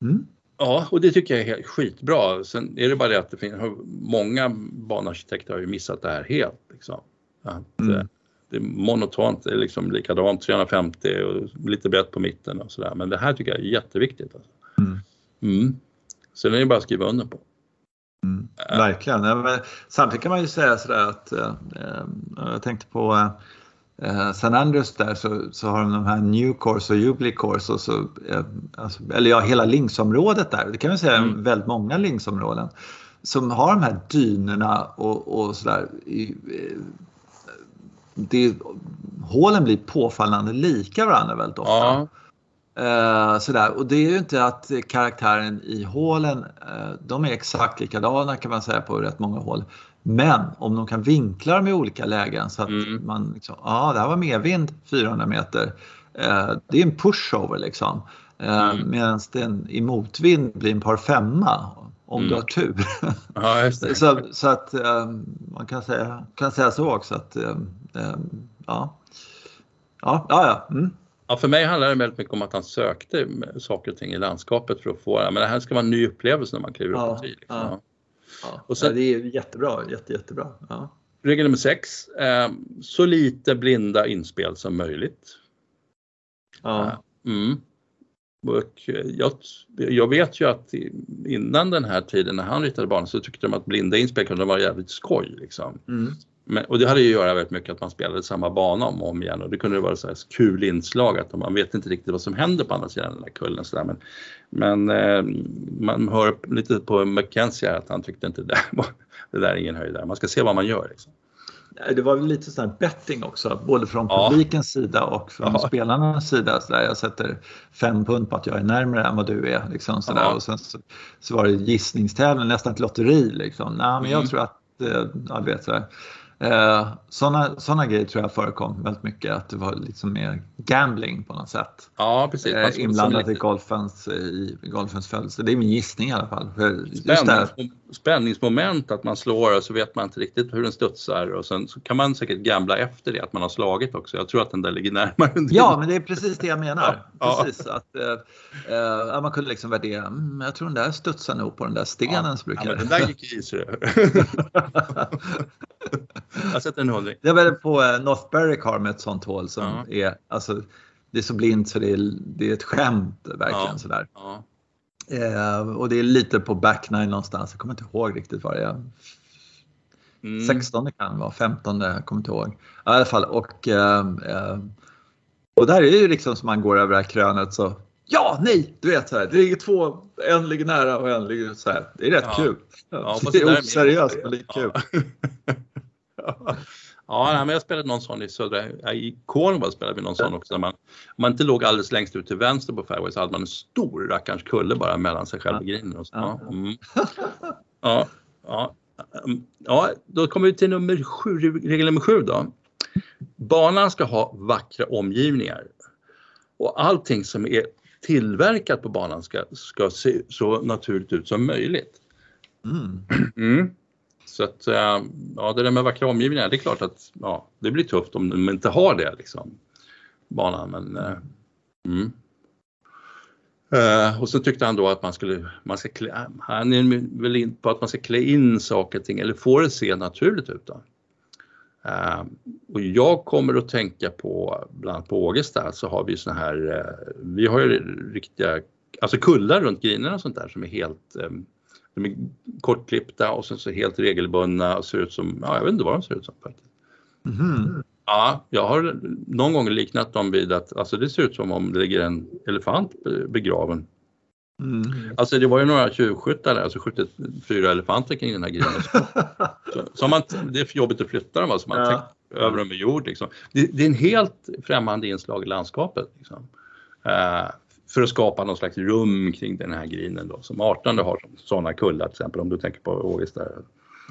Mm. Ja, och det tycker jag är helt skitbra. Sen är det bara det att det finns, många banarkitekter har ju missat det här helt. Liksom. Att, Mm. eh, Det är monotont, det är liksom likadant 350 och lite brett på mitten och sådär. Men det här tycker jag är jätteviktigt. Alltså. Mm. Mm. Sen är det bara att skriva under på. Mm, verkligen. Ja, samtidigt kan man ju säga sådär att eh, eh, jag tänkte på eh, San Andreas där så, så har de de här New Course och Jubilee Course och så, eh, alltså, eller ja, hela linksområdet där. Det kan man säga Mm. väldigt många linksområden som har de här dynorna och, och sådär. eh, Det, hålen blir påfallande lika varandra väldigt ofta. Ja, Eh, sådär. Och det är ju inte att karaktären i hålen, eh, de är exakt likadana kan man säga på rätt många hål. Men om de kan vinkla dem i olika lägen så att Mm. man liksom, ja det här var medvind 400 meter. Eh, det är en pushover liksom. Eh, Mm. Medan den i motvind blir en par femma om Mm. du har tur. ja så, så att eh, man kan säga, kan säga så också att eh, eh, ja. Ja, ja, ja. Mm. Ja, för mig handlar det väldigt mycket om att han sökte saker och ting i landskapet för att få det. Men det här ska vara en ny upplevelse när man kliver Ja, upp på tee. Liksom. ja. Ja. Och sen- det är jättebra, jätte, jättebra. Ja. Regel nummer sex. Eh, så lite blinda inspel som möjligt. Ja. Mm. Och eh, jag, jag vet ju att innan den här tiden när han ritade banan så tyckte de att blinda inspel kunde vara jävligt skoj. Liksom. Mm. Men, och det hade ju att göra väldigt mycket att man spelade samma bana om och om igen och det kunde vara så här kul inslag att man vet inte riktigt vad som händer på andra sidan den där kullen. Så där. Men, men eh, man hör lite på Mackenzie här att han tyckte inte det där var, det där är ingen höjdare. Man ska se vad man gör. Liksom. Det var väl lite sån här betting också, både från Ja. publikens sida och från Ja. spelarnas sida. Så där jag sätter fem pund på att jag är närmare än vad du är. Liksom, så. Ja. Och sen så, så var det gissningstävling, nästan ett lotteri. Liksom. Nej, men jag Mm. tror att, eh, ja, du vet, så där. Eh, såna grejer tror jag förekom väldigt mycket, att det var liksom mer gambling på något sätt. Ja precis. Eh, inblandat i golfens, i golfens födelse. Det är min gissning i alla fall. För just det här, spänningsmoment att man slår och så vet man inte riktigt hur den studsar och sen så kan man säkert gambla efter det att man har slagit också. Jag tror att den där ligger närmare. Ja, men det är precis det jag menar. Ja. Precis, att, eh, eh, att man kunde liksom värdera, mm, jag tror den där studsar nog på den där stenen. Ja, brukar men den det. där gick i du. Jag sätter en hundring. Jag var på eh, North Berwick har med ett sånt hål som Ja. är, alltså, det är så blint så det är, det är ett skämt verkligen Ja. sådär. Ja. Eh, och det är lite på back nine någonstans, jag kommer inte ihåg riktigt vad det är. Mm. 16 kan det vara, 15 jag kommer inte ihåg. I alla fall och, eh, eh, och där är det ju liksom som man går över det här krönet så Ja, nej, du vet så här, det ligger två, en ligger nära och en ligger så här. Det är rätt Ja. kul. Ja, det är oseriöst men det är kul. Ja. Ja, nej, men jag spelade någon sån i södra, i Cornwall spelade vi någon sån också. Man, om man inte låg alldeles längst ut till vänster på fairway så hade man en stor rackarns kulle bara mellan sig själv och grinen. Och så. Ja, Ja. mm. ja, ja, mm, ja, då kommer vi till nummer sju, regel nummer sju då. Banan ska ha vackra omgivningar och allting som är tillverkat på banan ska, ska se så naturligt ut som möjligt. Mm. Mm. Så att, eh, ja det där med vackra omgivningar, det är klart att ja, det blir tufft om de inte har det liksom. Banan men eh, mm. Eh, och så tyckte han då att man skulle, man ska klä, han är väl in på att man ska klä in saker och ting eller få det se naturligt ut då. Uh, och jag kommer att tänka på, bland annat på Ågesta så har vi såna här, uh, vi har ju riktiga, alltså kullar runt grinerna och sånt där som är helt, um, de är kortklippta och sen så helt regelbundna och ser ut som, ja jag vet inte vad de ser ut som faktiskt. Mm. Ja, jag har någon gång liknat dem vid att alltså det ser ut som om det ligger en elefant begraven. Mm. Alltså det var ju några tjuvskyttar där som skjutit fyra elefanter kring den här grenen. så, så man, det är för jobbigt att flytta dem, alltså man ja. täckt över dem med jord. Liksom. Det, det, är en helt främmande inslag i landskapet. Liksom. Uh, för att skapa någon slags rum kring den här grinen då, som Artande har sådana kullar till exempel om du tänker på Ågesta.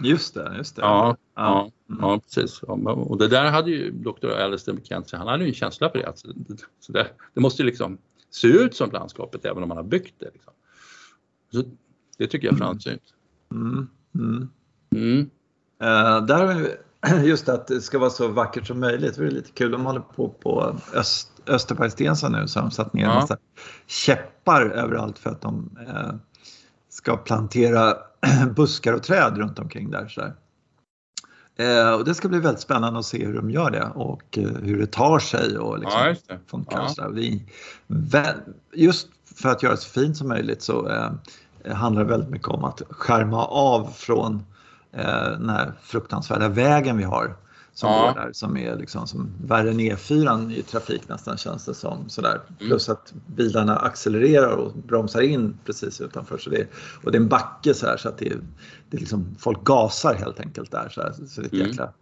Just det, just det. Ja, ja, mm. ja precis. Och det där hade ju Dr. Alistair McKenzie, han hade ju en känsla för det. Alltså, så det, det måste ju liksom se ut som landskapet även om man har byggt det. Liksom. Så det tycker jag är framsynt. Mm. Mm. Uh, där just att det ska vara så vackert som möjligt. Det är lite kul. De håller på på Öst, Österbergstensa nu så har de satt ner en massa käppar överallt för att de uh, ska plantera buskar och träd runt omkring där. Så eh, och det ska bli väldigt spännande att se hur de gör det och eh, hur det tar sig och liksom ja, det. funkar. Ja. Så det just för att göra det så fint som möjligt så eh, handlar det väldigt mycket om att skärma av från eh, den här fruktansvärda vägen vi har som ja. går där som är liksom som värre än E4 i trafik nästan känns det som. Sådär. Mm. Plus att bilarna accelererar och bromsar in precis utanför. Så det är, och det är en backe så här så att det är, det är liksom, folk gasar helt enkelt där. Så, här, så det är mm. jäkla.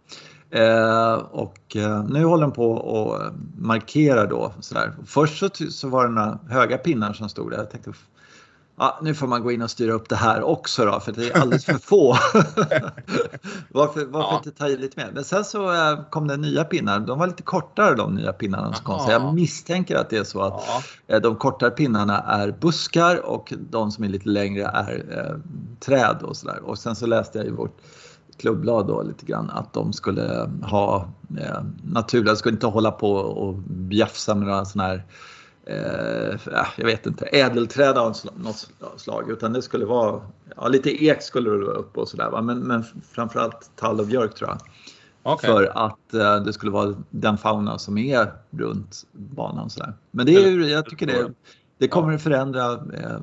Eh, och eh, nu håller de på och markerar då sådär. Först så, så var det några höga pinnar som stod där. Jag tänkte ja, nu får man gå in och styra upp det här också då för det är alldeles för få. varför varför ja. inte ta i lite mer? Men sen så äh, kom det nya pinnar. De var lite kortare de nya pinnarna som kom. Så jag misstänker att det är så att ja. äh, de kortare pinnarna är buskar och de som är lite längre är äh, träd och sådär. Och sen så läste jag i vårt klubblad då lite grann att de skulle ha eh, naturliga, skulle inte hålla på och bjafsa med några sådana här eh, jag vet inte, ädelträd av något slag utan det skulle vara, ja lite ek skulle det vara uppe och sådär men, men framförallt tall och björk tror jag. Okay. För att eh, det skulle vara den fauna som är runt banan. Sådär. Men det är, jag tycker det, det kommer att förändra eh,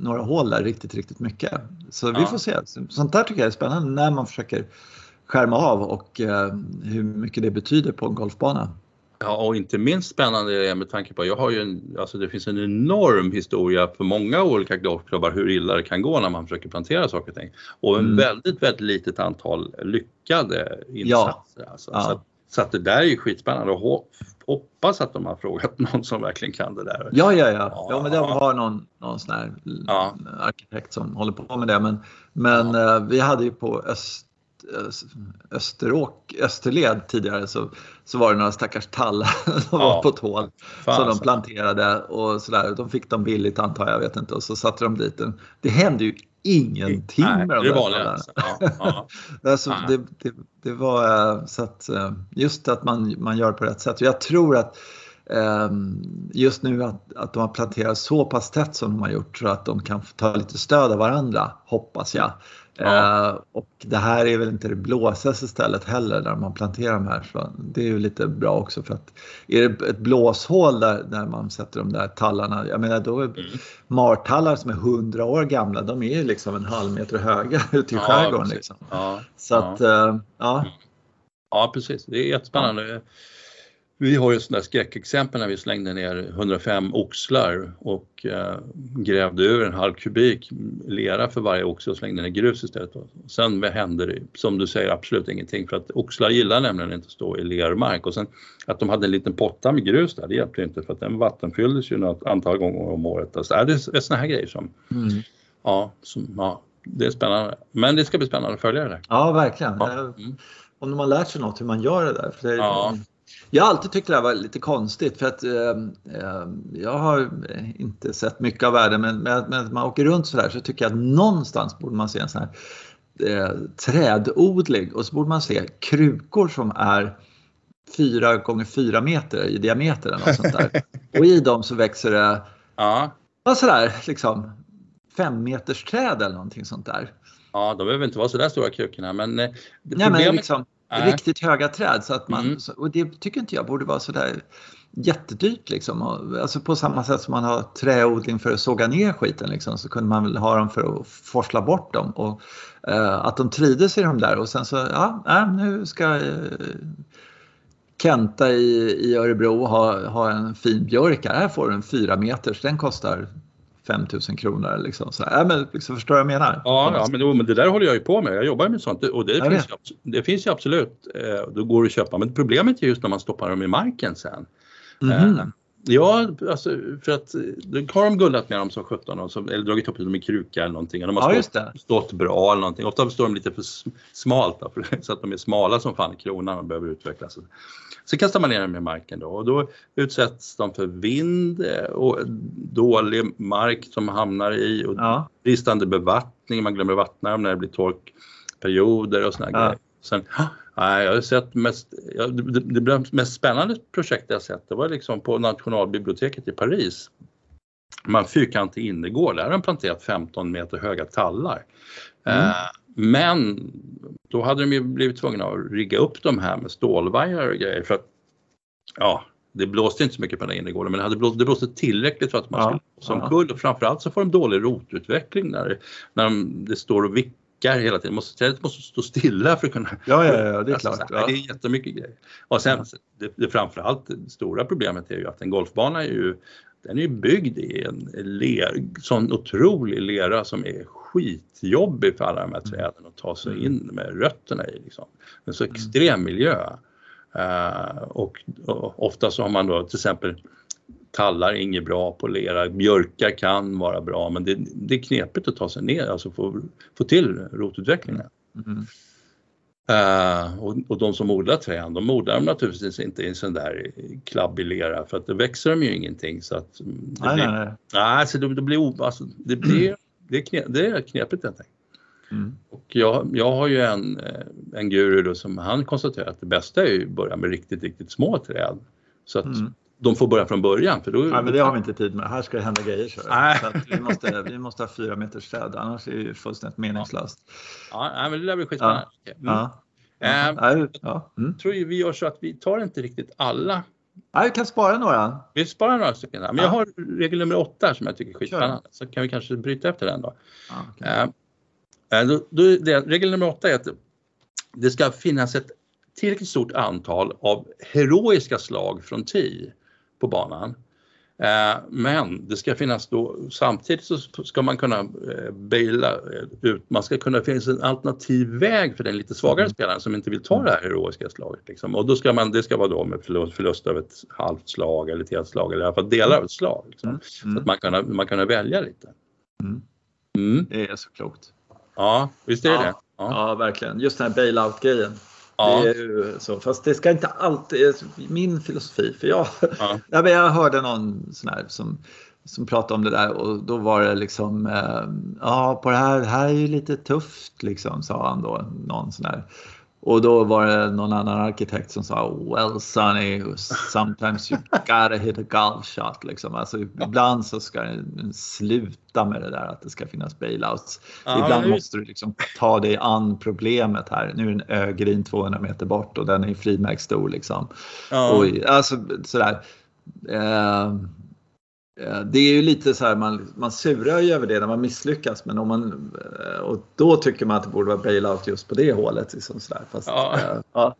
några hål där riktigt, riktigt mycket. Så vi ja. får se. Sånt där tycker jag är spännande när man försöker skärma av och eh, hur mycket det betyder på en golfbana. Ja, och inte minst spännande är det med tanke på, jag har ju en, alltså det finns en enorm historia för många olika golfklubbar hur illa det kan gå när man försöker plantera saker och ting. Och en mm. väldigt, väldigt litet antal lyckade insatser. Ja. Alltså. Ja. Så, så, att det där är ju skitspännande och hoppas att de har frågat någon som verkligen kan det där. Ja, ja, ja. ja men de har någon, någon sån här arkitekt som håller på med det. Men, men. Eh, vi hade ju på Öst Österåk, Österled tidigare så, så var det några stackars tallar som ja. var på ett hål som de planterade och sådär. De fick dem billigt antar jag, vet inte, och så satte de dit den. Det hände ju ingenting Nej, med de där tallarna. Alltså. Ja, ja. alltså, det, det, det, var eh, så att eh, just att man, man gör på rätt sätt. Jag tror att ehm, just nu att, att de har planterat så pass tätt som de har gjort så att de kan ta lite stöd av varandra, hoppas jag. Ja. Eh, och det här är väl inte det blåsigaste stället heller där man planterar de här. Det är ju lite bra också för att är det ett blåshål där, där man sätter de där tallarna, jag menar då är mm. martallar som är 100 år gamla, de är ju liksom en halv meter höga ute i ja, skärgården. Liksom. Ja, så att, ja. ja. Mm. Ja, precis. Det är jättespännande. Vi har ju ett sånt där skräckexempel när vi slängde ner 105 oxlar och eh, grävde ur en halv kubik lera för varje oxe och slängde ner grus istället. Sen hände det, som du säger, absolut ingenting för att oxlar gillar nämligen inte att stå i lermark och sen att de hade en liten potta med grus där, det hjälpte inte för att den vattenfylldes ju något antal gånger om året. Alltså, det är såna här grejer som, mm. ja, som, ja, det är spännande. Men det ska bli spännande att följa det där. Ja, verkligen. Ja. Mm. Om de har lärt sig något hur man gör det där. För det är, ja. Jag har alltid tyckt det här var lite konstigt för att eh, eh jag har inte sett mycket av världen men när man åker runt så där så tycker jag att någonstans borde man se en sån här eh, trädodling och så borde man se krukor som är 4 gånger 4 meter i diameter eller något sånt där. Och i dem så växer det ja. sådär liksom fem meters träd eller någonting sånt där. Ja, de behöver inte vara så där stora krukorna men, eh, problemet, men liksom, Nej. riktigt höga träd. Så att man, mm. och det tycker inte jag borde vara sådär jättedyrt liksom. Alltså på samma sätt som man har träodling för att såga ner skiten liksom, så kunde man väl ha dem för att forsla bort dem. Och uh, att de trivdes i de där och sen så, ja, äh, nu ska uh, Kenta i, i Örebro ha, ha en fin björk. Här får du en fyra meters, den kostar 5000 kronor. Liksom. Så, äh, men, liksom, förstår jag menar? Ja, ja men, det, men det där håller jag ju på med. Jag jobbar med sånt och det, finns ju, det finns ju absolut. Eh, då går det att köpa. Men problemet är just när man stoppar dem i marken sen. Mm. Eh, Ja, alltså för att då har de gullat med dem som 17 och så, eller dragit upp dem i kruka eller någonting. Och de har ja, stått, stått, bra eller någonting. Ofta står de lite för smalt då, för, så att de är smala som fan i kronan och behöver utvecklas. Så kastar man ner dem i marken då och då utsätts de för vind eh, och dålig mark som hamnar i och ja. bristande bevattning. Man glömmer vattna dem när det blir torkperioder och såna ja. grejer. Sen, Nej, jag har sett mest, det, det mest spännande projektet jag sett det var liksom på Nationalbiblioteket i Paris. Man fyrkantig innergård, där har de planterat 15 meter höga tallar. Mm. Eh, men då hade de ju blivit tvungna att rigga upp de här med stålvajrar och grejer för att ja, det blåste inte så mycket på den innergården men det, hade blåst, det blåste tillräckligt för att man skulle ja, som ja. kull och framförallt så får de dålig rotutveckling när, när de, det står och vickar backar hela tiden. Måste, trädet måste stå stilla för att kunna... Ja, ja, ja det är alltså, klart. Ja. Det är jättemycket grejer. Och sen det, det framförallt det stora problemet är ju att en golfbana är ju den är ju byggd i en ler, sån otrolig lera som är skitjobbig för alla de här mm. träden att ta sig mm. in med rötterna i. Liksom. En så mm. extrem miljö. Uh, och, och ofta så har man då till exempel tallar är inget bra på lera, björkar kan vara bra men det, det är knepigt att ta sig ner, alltså få, få till rotutvecklingen. Mm. Uh, och, och, de som odlar träd, de odlar dem naturligtvis inte i en sån där klabbig lera för att det växer de ju ingenting så att det nej, blir, nej, nej. nej så det, det blir, alltså, det blir, det är, knep, det är knepigt helt enkelt. Mm. Och jag, jag har ju en, en guru då som han konstaterar att det bästa är ju att börja med riktigt, riktigt små träd. Så att mm de får börja från början. För då, Nej, men det har vi inte tid med. Här ska det hända grejer. Så. så vi, måste, vi måste ha fyra meters träd, annars är det fullständigt meningslöst. Ja, ja men det lär bli skitspännande. Ja. Mm. Ja. Äh, ja. Mm. Jag tror vi gör så att vi tar inte riktigt alla. Nej, vi kan spara några. Vi sparar några stycken. Men jag har regel nummer åtta som jag tycker är skitspännande. Så kan vi kanske bryta efter den då. Okay. Äh, då, då det, regel nummer åtta är att det ska finnas ett tillräckligt stort antal av heroiska slag från TI på banan. Eh, men det ska finnas då, samtidigt så ska man kunna eh, baila ut, man ska kunna finnas en alternativ väg för den lite svagare mm. spelaren som inte vill ta det här heroiska slaget. Liksom. Och då ska man, det ska vara då med förlust, förlust av ett halvt slag eller ett helt slag eller i alla fall delar av ett slag. Liksom. Mm. Så att man kan, man kan välja lite. Mm. Mm. Det är så klokt. Ja, visst är det ja. det? Ja. ja. verkligen. Just den här bailout-grejen. Ja. Det är ju så, fast det ska inte alltid, min filosofi, för jag, ja. jag hörde någon sån här som, som pratade om det där och då var det liksom, eh, ja på det här, det här är ju lite tufft liksom, sa han då, någon sån här och då var det någon annan arkitekt som sa Well Sonny, sometimes you gotta hit a golf shot. Liksom. Alltså, ibland så ska det sluta med det där att det ska finnas bailouts. Ja, ibland måste du liksom ta dig an problemet här. Nu är en ögrin 200 meter bort och den är frimärksstor. stor. Liksom. Ja. Och, alltså, sådär. Eh, det är ju lite så här, man, man surar ju över det när man misslyckas men om man, eh, och då tycker man att det borde vara bailout just på det hålet. Liksom så Fast, ja. Äh, ja.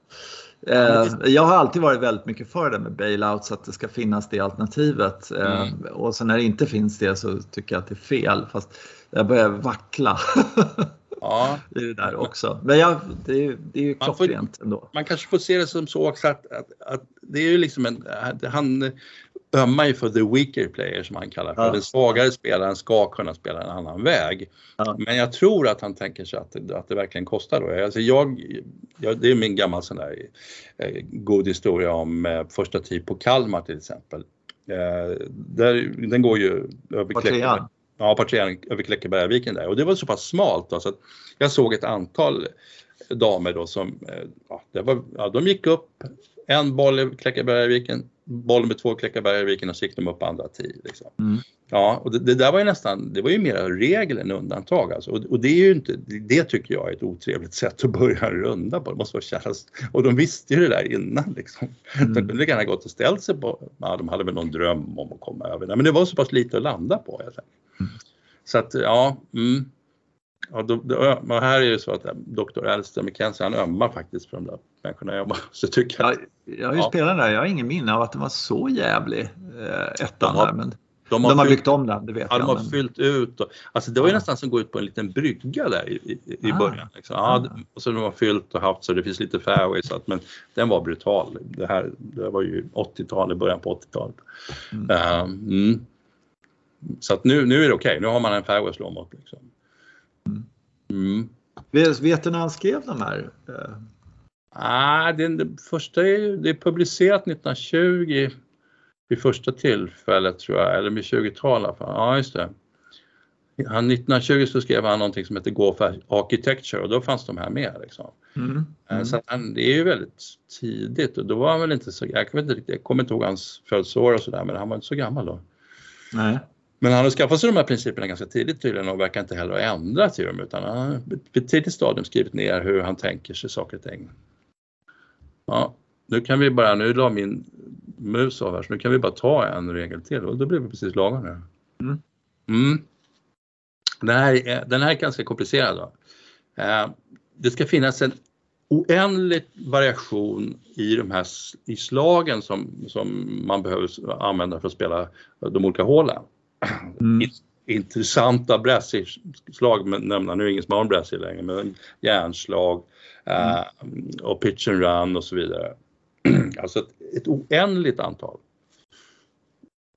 Äh, jag har alltid varit väldigt mycket för det med bailout så att det ska finnas det alternativet. Mm. och så när det inte finns det så tycker jag att det är fel. Fast jag börjar vackla. ja. i det där också. Men ja, det, är, det är ju klockrent ändå. Man kanske får se det som så också att, att, att det är ju liksom en, han ömmar ju för the weaker player som han kallar för. Ja. Den svagare spelaren ska kunna spela en annan väg. Ja. Men jag tror att han tänker sig att, att det verkligen kostar då. Alltså jag, jag, det är min gamla sån där eh, god historia om eh, första tid på Kalmar till exempel. Eh, där, den går ju över Kläckeberg. Ja, partrean över Kläckebergaviken där och det var så pass smalt då, så att jag såg ett antal damer då som, eh, ja, det var, ja, de gick upp en boll i Kläckebergaviken, bollen med två klickar Bergaviken och de upp andra tio. Liksom. Mm. Ja, och det, det, där var ju nästan, det var ju mer regel än undantag alltså. och, och, det är ju inte, det tycker jag är ett otrevligt sätt att börja en runda på. Det måste vara kärast. Och de visste ju det där innan liksom. Mm. De kunde lika gärna gått och ställt sig på, ja de hade väl någon dröm om att komma över. Men det var så pass lite att landa på. Jag mm. Så att ja, mm. Ja, då, då, här är det så att Dr. Alistair McKenzie han ömmar faktiskt för de där människorna jag så tycker jag. Jag har ju ja. spelat där, jag har ingen minne av att den var så jävlig eh, ettan de där. Men de har, de har byggt om den, det vet ja, jag. De har men... fyllt ut. Och, alltså det var ju ja. nästan som att gå ut på en liten brygga där i, i, i ah. början. Liksom. Ja, ah. Och så de har fyllt och haft så det finns lite fairways. Så att, men den var brutal. Det här det var ju 80-tal, i början på 80-talet. Mm. Uh, mm. Så att nu, nu är det okej, okay. nu har man en fairway att slå mot. Liksom. Mm. Vet, vet du när han skrev de här? Ah, det, det första är, det är publicerat 1920 vid första tillfället tror jag, eller med 20-talet. Ja, just det. Han, 1920 så skrev han någonting som heter Golf Architecture och då fanns de här med. Liksom. Mm. Mm. Så han, det är ju väldigt tidigt och då var han väl inte så, jag, vet inte, jag kommer inte ihåg hans födelseår och sådär men han var inte så gammal då. Nej. Men han har skaffat sig de här principerna ganska tidigt tydligen och verkar inte heller ha ändrat i dem utan han har på ett tidigt stadium skrivit ner hur han tänker sig saker och ting. Ja, nu kan vi bara, nu la min mus av här så nu kan vi bara ta en regel till och då blir vi precis lagom nu. Mm. Mm. Den, här är, den här är ganska komplicerad. Då. Eh, det ska finnas en oändlig variation i de här i slagen som, som man behöver använda för att spela de olika hålen. Mm. Intressanta brassy-slag, nämna nu ingen som har en brassy längre, men järnslag mm. uh, och pitch and run och så vidare. alltså ett, ett oändligt antal.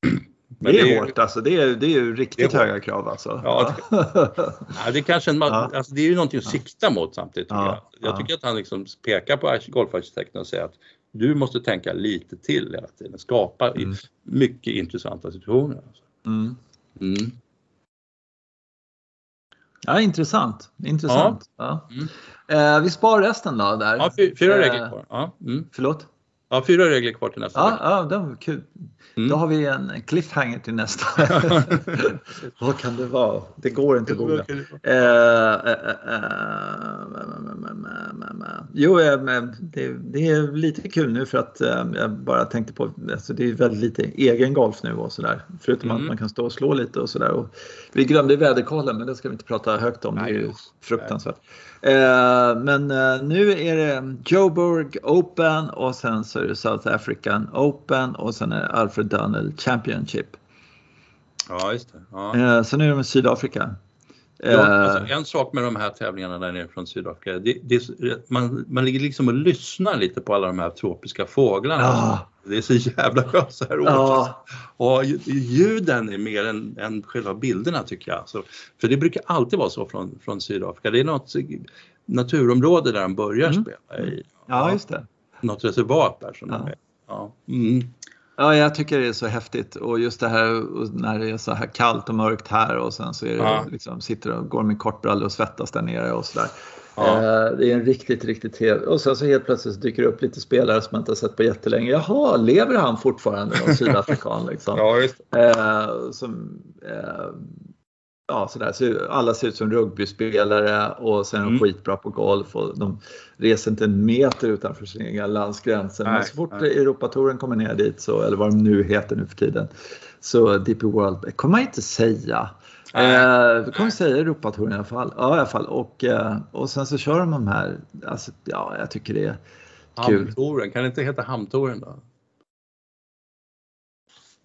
Men det är, det är hårt alltså, det är, det är ju riktigt är höga krav alltså. Ja, ja, det, är kanske en, ja. alltså, det är ju någonting att sikta mot samtidigt. Ja. jag. jag tycker att han liksom pekar på golfarkitekten och säger att du måste tänka lite till hela tiden, skapa mm. mycket intressanta situationer. Alltså. Mm. Mm. Ja, intressant. intressant. Ja. Mm. Eh, vi spar resten då där. Ja, fyra regler eh, kvar. Ja. Mm. Förlåt? Ja, fyra regler kvar till nästa ja, vecka. Ja, det var kul. Mm. Då har vi en cliffhanger till nästa. Vad kan det vara? Det går inte att googla. Jo, det, är lite kul nu för att eh, jag bara tänkte på, alltså det är väldigt lite egen golf nu och sådär. Förutom mm. att man kan stå och slå lite och sådär. Vi glömde väderkollen men det ska vi inte prata högt om. Det är ju fruktansvärt. Eh, men eh, nu är det Joburg Open och sen så är det South African Open och sen är det Alfred Dunhill Championship. Ja, just det. Ja. Eh, så nu är de i Sydafrika. Ja, alltså en sak med de här tävlingarna där nere från Sydafrika, det, det, man, man ligger liksom och lyssnar lite på alla de här tropiska fåglarna. Ja. Det är så jävla skönt så här års. Ja. Och ljuden är mer än, än själva bilderna tycker jag. Så, för det brukar alltid vara så från, från Sydafrika. Det är något naturområde där de börjar mm. spela i. Ja, just det. Något reservat där. Som ja. De är. Ja. Mm. Ja, jag tycker det är så häftigt och just det här när det är så här kallt och mörkt här och sen så är det ja. liksom, sitter och går med kortbrallor och svettas där nere och sådär. Ja. Eh, det är en riktigt, riktigt trevligt. Och sen så helt plötsligt dyker det upp lite spelare som man inte har sett på jättelänge. Jaha, lever han fortfarande? Någon sydafrikan liksom. ja, just eh, som, eh, ja, sådär. Så alla ser ut som rugbyspelare och sen är de mm. skitbra på golf och de reser inte en meter utanför sin egen landsgränser. Men så fort nej. Europatouren kommer ner dit, så, eller vad de nu heter nu för tiden, så DP World kommer man inte säga. Eh, kommer säga Europatouren i alla fall. Ja, i alla fall. Och, eh, och sen så kör de de här, alltså, ja, jag tycker det är kul. Hamntouren, kan det inte heta Hamntouren då?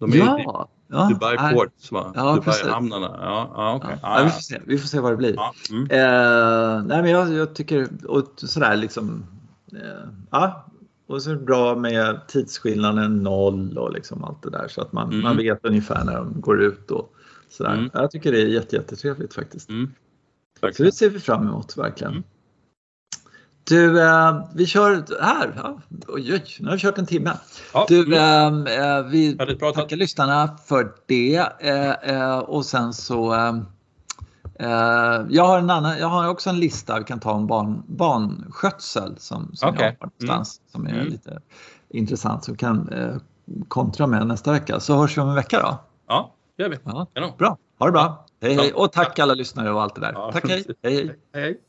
De är ja, ja, Dubai Ports va? Ja, Dubai-hamnarna. Ja, ja, okay. ja, ja, vi, får se, vi får se vad det blir. Ja, mm. eh, nej, men jag, jag, tycker, och sådär liksom, eh, ja, och så är det bra med tidsskillnaden noll och liksom allt det där så att man, mm. man vet ungefär när de går ut och sådär. Mm. Jag tycker det är jätte, jättetrevligt faktiskt. Mm. Så det ser vi fram emot verkligen. Du, eh, vi kör här. Ja, oj, oj, nu har vi kört en timme. Ja. Du, eh, eh vi tackar lyssnarna för det eh, eh och sen så eh, jag har en annan, jag har också en lista vi kan ta om barn, barnskötsel som, som okay. jag har någonstans mm. som är mm. lite intressant. Så kan kontra med nästa vecka. Så hörs vi om en vecka då. Ja, det gör vi. Ja, bra, ha det bra. Hej hej och tack alla lyssnare och allt det där. Tack hej. Hej, hej.